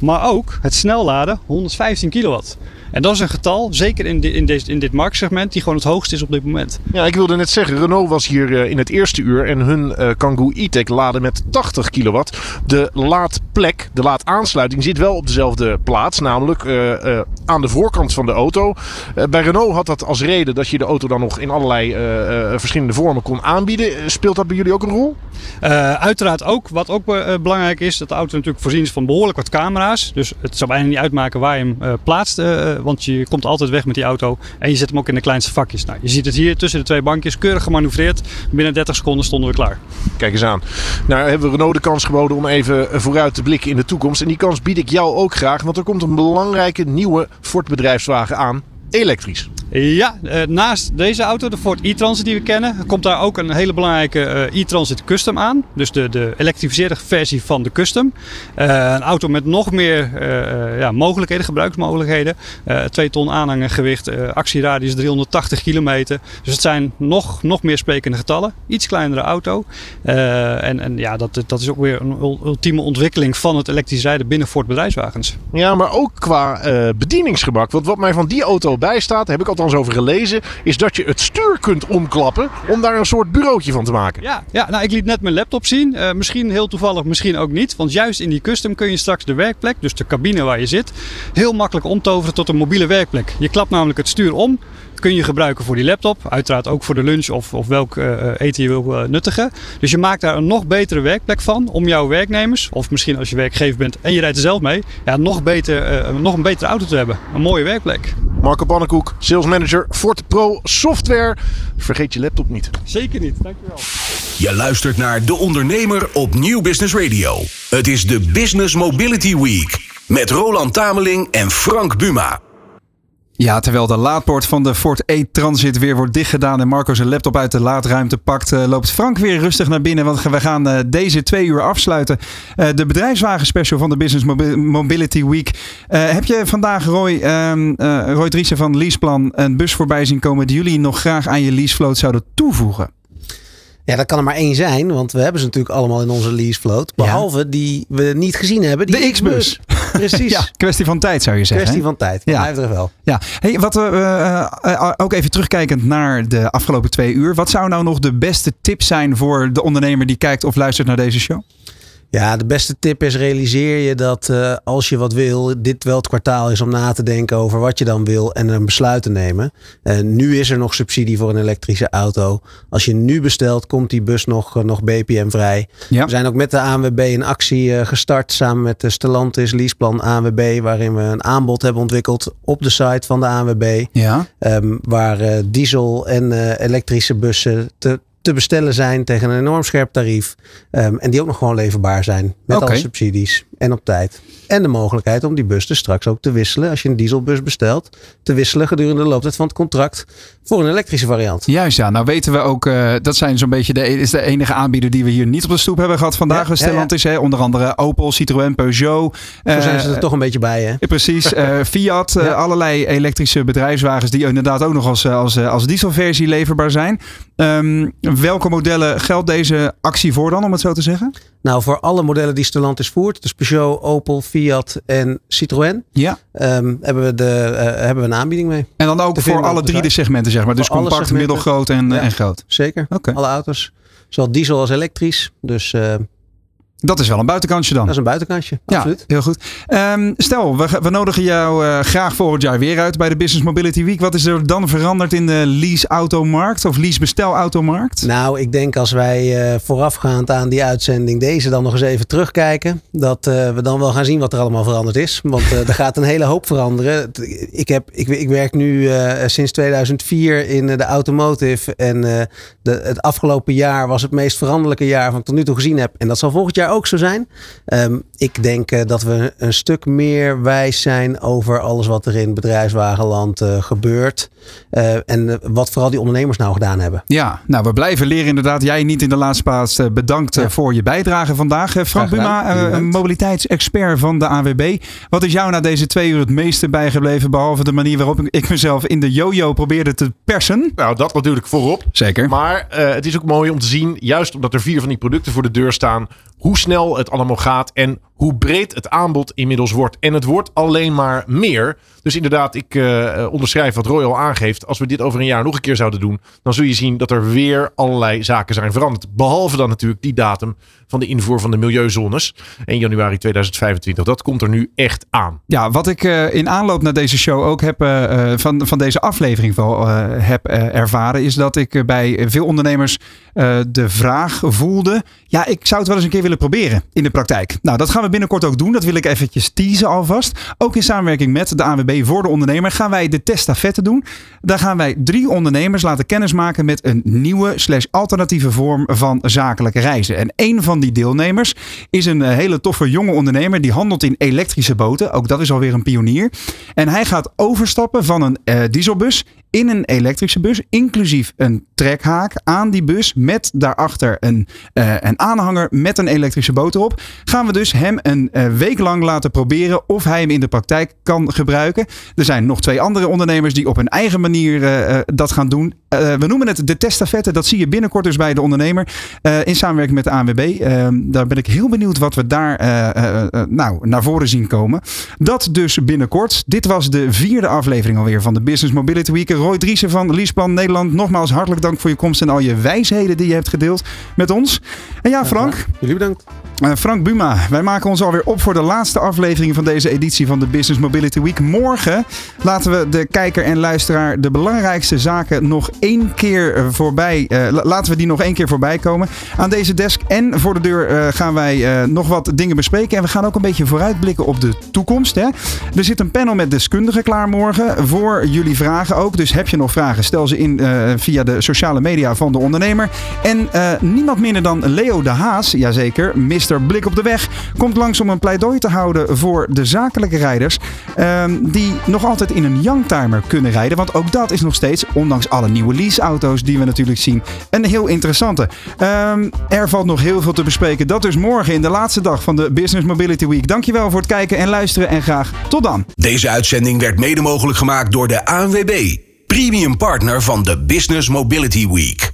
Maar ook het snelladen 115 kilowatt. En dat is een getal, zeker in, in, deze, in dit marktsegment, die gewoon het hoogste is op dit moment. Ja, ik wilde net zeggen, Renault was hier eh, in het eerste uur en hun uh, Kangoo e-tech laden met 80 kilowatt. De laadplek, de laadaansluiting zit wel op dezelfde plaats, namelijk uh, aan de voorkant van de auto. bij Renault had dat als reden dat je de auto dan nog in allerlei verschillende vormen kon aanbieden. Speelt dat bij jullie ook een rol? uiteraard ook. Wat ook belangrijk is, dat de auto natuurlijk voorzien is van behoorlijk wat camera's. Dus het zou bijna niet uitmaken waar je hem plaatst want je komt altijd weg met die auto. En je zet hem ook in de kleinste vakjes. Nou, je ziet het hier tussen de twee bankjes, keurig gemanoeuvreerd. Binnen 30 seconden stonden we klaar. Kijk eens aan. Nou hebben we Renault de kans geboden om even vooruit te blikken in de toekomst. En die kans bied ik jou ook graag, want er komt een belangrijke nieuwe Ford bedrijfswagen aan. Elektrisch. Ja, eh, naast deze auto, de Ford e-Transit die we kennen, komt daar ook een hele belangrijke eh, e-Transit Custom aan. Dus de, de elektrificeerde versie van de Custom. Uh, een auto met nog meer ja, mogelijkheden, gebruiksmogelijkheden. 2 ton aanhangergewicht, actieradius 380 kilometer. Dus het zijn nog, nog meer sprekende getallen. Iets kleinere auto. en, en ja, dat, dat is ook weer een ultieme ontwikkeling van het elektrisch rijden binnen Ford bedrijfswagens. Ja, maar ook qua bedieningsgebak. Want wat mij van die auto bijstaat, heb ik over gelezen, is dat je het stuur kunt omklappen om daar een soort bureautje van te maken. Ja, ja nou ik liet net mijn laptop zien. Uh, misschien heel toevallig, misschien ook niet. Want juist in die custom kun je straks de werkplek, dus de cabine waar je zit, heel makkelijk omtoveren tot een mobiele werkplek. Je klapt namelijk het stuur om kun je gebruiken voor die laptop. Uiteraard ook voor de lunch of, of welk uh, eten je wil uh, nuttigen. Dus je maakt daar een nog betere werkplek van om jouw werknemers, of misschien als je werkgever bent en je rijdt er zelf mee, ja, nog, beter, uh, nog een betere auto te hebben. Een mooie werkplek. Marco Pannenkoek, sales manager Ford Pro Software. Vergeet je laptop niet. Zeker niet, dankjewel. Je luistert naar De Ondernemer op Nieuw Business Radio. Het is de Business Mobility Week met Roland Tameling en Frank Buma. Ja, terwijl de laadpoort van de Ford E-Transit weer wordt dichtgedaan en Marco zijn laptop uit de laadruimte pakt, uh, loopt Frank weer rustig naar binnen. Want we gaan uh, deze twee uur afsluiten. Uh, de bedrijfswagen special van de Business Mobility Week. heb je vandaag, Roy, ehm, Roy Driessen van Leaseplan, een bus voorbij zien komen die jullie nog graag aan je leasevloot zouden toevoegen? Ja, dat kan er maar één zijn, want we hebben ze natuurlijk allemaal in onze leasevloot. Behalve die we niet gezien hebben. Die de X-bus. Precies. ja, kwestie van tijd zou je zeggen. Kwestie van tijd. Ja. Blijft er wel. Ja. Hey, wat we uh, ook even terugkijkend naar de afgelopen twee uur. Wat zou nou nog de beste tip zijn voor de ondernemer die kijkt of luistert naar deze show? Ja, de beste tip is realiseer je dat uh, als je wat wil, dit wel het kwartaal is om na te denken over wat je dan wil en een besluit te nemen. Uh, nu is er nog subsidie voor een elektrische auto. Als je nu bestelt, komt die bus nog, uh, nog BPM vrij. Ja. We zijn ook met de ANWB een actie gestart samen met de Stellantis Leaseplan ANWB, waarin we een aanbod hebben ontwikkeld op de site van de ANWB. Ja. Um, waar diesel en elektrische bussen te te bestellen zijn tegen een enorm scherp tarief. Um, en die ook nog gewoon leverbaar zijn met okay. alle subsidies. En op tijd. En de mogelijkheid om die bus dus straks ook te wisselen. Als je een dieselbus bestelt. Te wisselen gedurende de looptijd van het contract. Voor een elektrische variant. Juist ja. Nou weten we ook. Uh, dat zijn zo'n beetje de, is de enige aanbieder die we hier niet op de stoep hebben gehad vandaag. Ja, ja. Hè? Onder andere Opel, Citroën, Peugeot. Zo zijn ze er toch een beetje bij hè. Precies. Uh, Fiat. Allerlei elektrische bedrijfswagens. Die inderdaad ook nog als, als, als dieselversie leverbaar zijn. Um, welke modellen geldt deze actie voor dan om het zo te zeggen? Nou voor alle modellen die Stellantis voert. Dus Peugeot, Opel, Fiat en Citroën. Ja. Um, hebben, we de, uh, hebben we een aanbieding mee. En dan ook voor alle drie de segmenten, zeg maar. Dus compact, middelgroot en, ja, en groot. Zeker. Okay. Alle auto's. Zowel diesel als elektrisch. Dus uh, dat is wel een buitenkantje dan. Dat is een buitenkantje, absoluut. Ja, heel goed. Um, stel, we, we, nodigen jou uh, graag volgend jaar weer uit bij de Business Mobility Week. Wat is er dan veranderd in de lease-automarkt of lease-bestel-automarkt? Nou, ik denk als wij uh, voorafgaand aan die uitzending deze dan nog eens even terugkijken. Dat uh, we dan wel gaan zien wat er allemaal veranderd is. Want er gaat een hele hoop veranderen. Ik, heb, ik, ik werk nu sinds 2004 in de automotive. En de, het afgelopen jaar was het meest veranderlijke jaar wat ik tot nu toe gezien heb. En dat zal volgend jaar ook zo zijn. Um, ik denk uh, dat we een stuk meer wijs zijn over alles wat er in bedrijfswagenland uh, gebeurt. Uh, en wat vooral die ondernemers nou gedaan hebben. Ja, nou we blijven leren inderdaad. Jij niet in de laatste plaats bedankt ja. voor je bijdrage vandaag. Frank Buma, mobiliteitsexpert van de AWB. Wat is jou na deze twee uur het meeste bijgebleven? Behalve de manier waarop ik mezelf in de yo-yo probeerde te persen. Nou, dat natuurlijk voorop. Zeker. Maar het is ook mooi om te zien, juist omdat er vier van die producten voor de deur staan, hoe snel het allemaal gaat en hoe breed het aanbod inmiddels wordt. En het wordt alleen maar meer. Dus inderdaad, ik uh, onderschrijf wat Roy al aangeeft. Als we dit over een jaar nog een keer zouden doen, dan zul je zien dat er weer allerlei zaken zijn veranderd. Behalve dan natuurlijk die datum van de invoer van de milieuzones. 1 januari 2025. Dat komt er nu echt aan. Ja, wat ik uh, in aanloop naar deze show ook heb uh, van, van deze aflevering wel heb ervaren, is dat ik bij veel ondernemers de vraag voelde. Ja, ik zou het wel eens een keer willen proberen in de praktijk. Nou, dat gaan we binnenkort ook doen. Dat wil ik eventjes teasen alvast. Ook in samenwerking met de ANWB voor de ondernemer gaan wij de testafette doen. Daar gaan wij drie ondernemers laten kennismaken met een nieuwe slash alternatieve vorm van zakelijke reizen. En een van die deelnemers is een eh, hele toffe jonge ondernemer die handelt in elektrische boten. Ook dat is alweer een pionier. En hij gaat overstappen van een uh, dieselbus in een elektrische bus, inclusief een trekhaak aan die bus met daarachter een, uh, een aanhanger met een elektrische boot erop. Gaan we dus hem een uh, week lang laten proberen of hij hem in de praktijk kan gebruiken. Er zijn nog twee andere ondernemers die op hun eigen manier uh, dat gaan doen. we noemen het de testafette. Dat zie je binnenkort dus bij de ondernemer in samenwerking met de ANWB. Ehm, daar ben ik heel benieuwd wat we daar nou, naar voren zien komen. Dat dus binnenkort. Dit was de vierde aflevering alweer van de Business Mobility Week. Roy Driessen van Leaseplan Nederland. Nogmaals hartelijk dank voor je komst en al je wijsheden die je hebt gedeeld met ons. En ja, Frank. Ja, jullie bedankt. Frank Buma, wij maken ons alweer op voor de laatste aflevering van deze editie van de Business Mobility Week. Morgen laten we de kijker en luisteraar de belangrijkste zaken nog één keer voorbij. Uh, laten we die nog één keer voorbij komen. Aan deze desk en voor de deur uh, gaan wij nog wat dingen bespreken. En we gaan ook een beetje vooruitblikken op de toekomst. Hè. Er zit een panel met deskundigen klaar morgen voor jullie vragen ook. Dus heb je nog vragen, stel ze in via de sociale media van de ondernemer. En niemand minder dan Leo de Haas, jazeker, Mr. Blik op de Weg langs om een pleidooi te houden voor de zakelijke rijders. Um, die nog altijd in een youngtimer kunnen rijden. Want ook dat is nog steeds, ondanks alle nieuwe leaseauto's die we natuurlijk zien, een heel interessante. Um, er valt nog heel veel te bespreken. Dat dus morgen in de laatste dag van de Business Mobility Week. Dankjewel voor het kijken en luisteren en graag tot dan. Deze uitzending werd mede mogelijk gemaakt door de ANWB. Premium partner van de Business Mobility Week.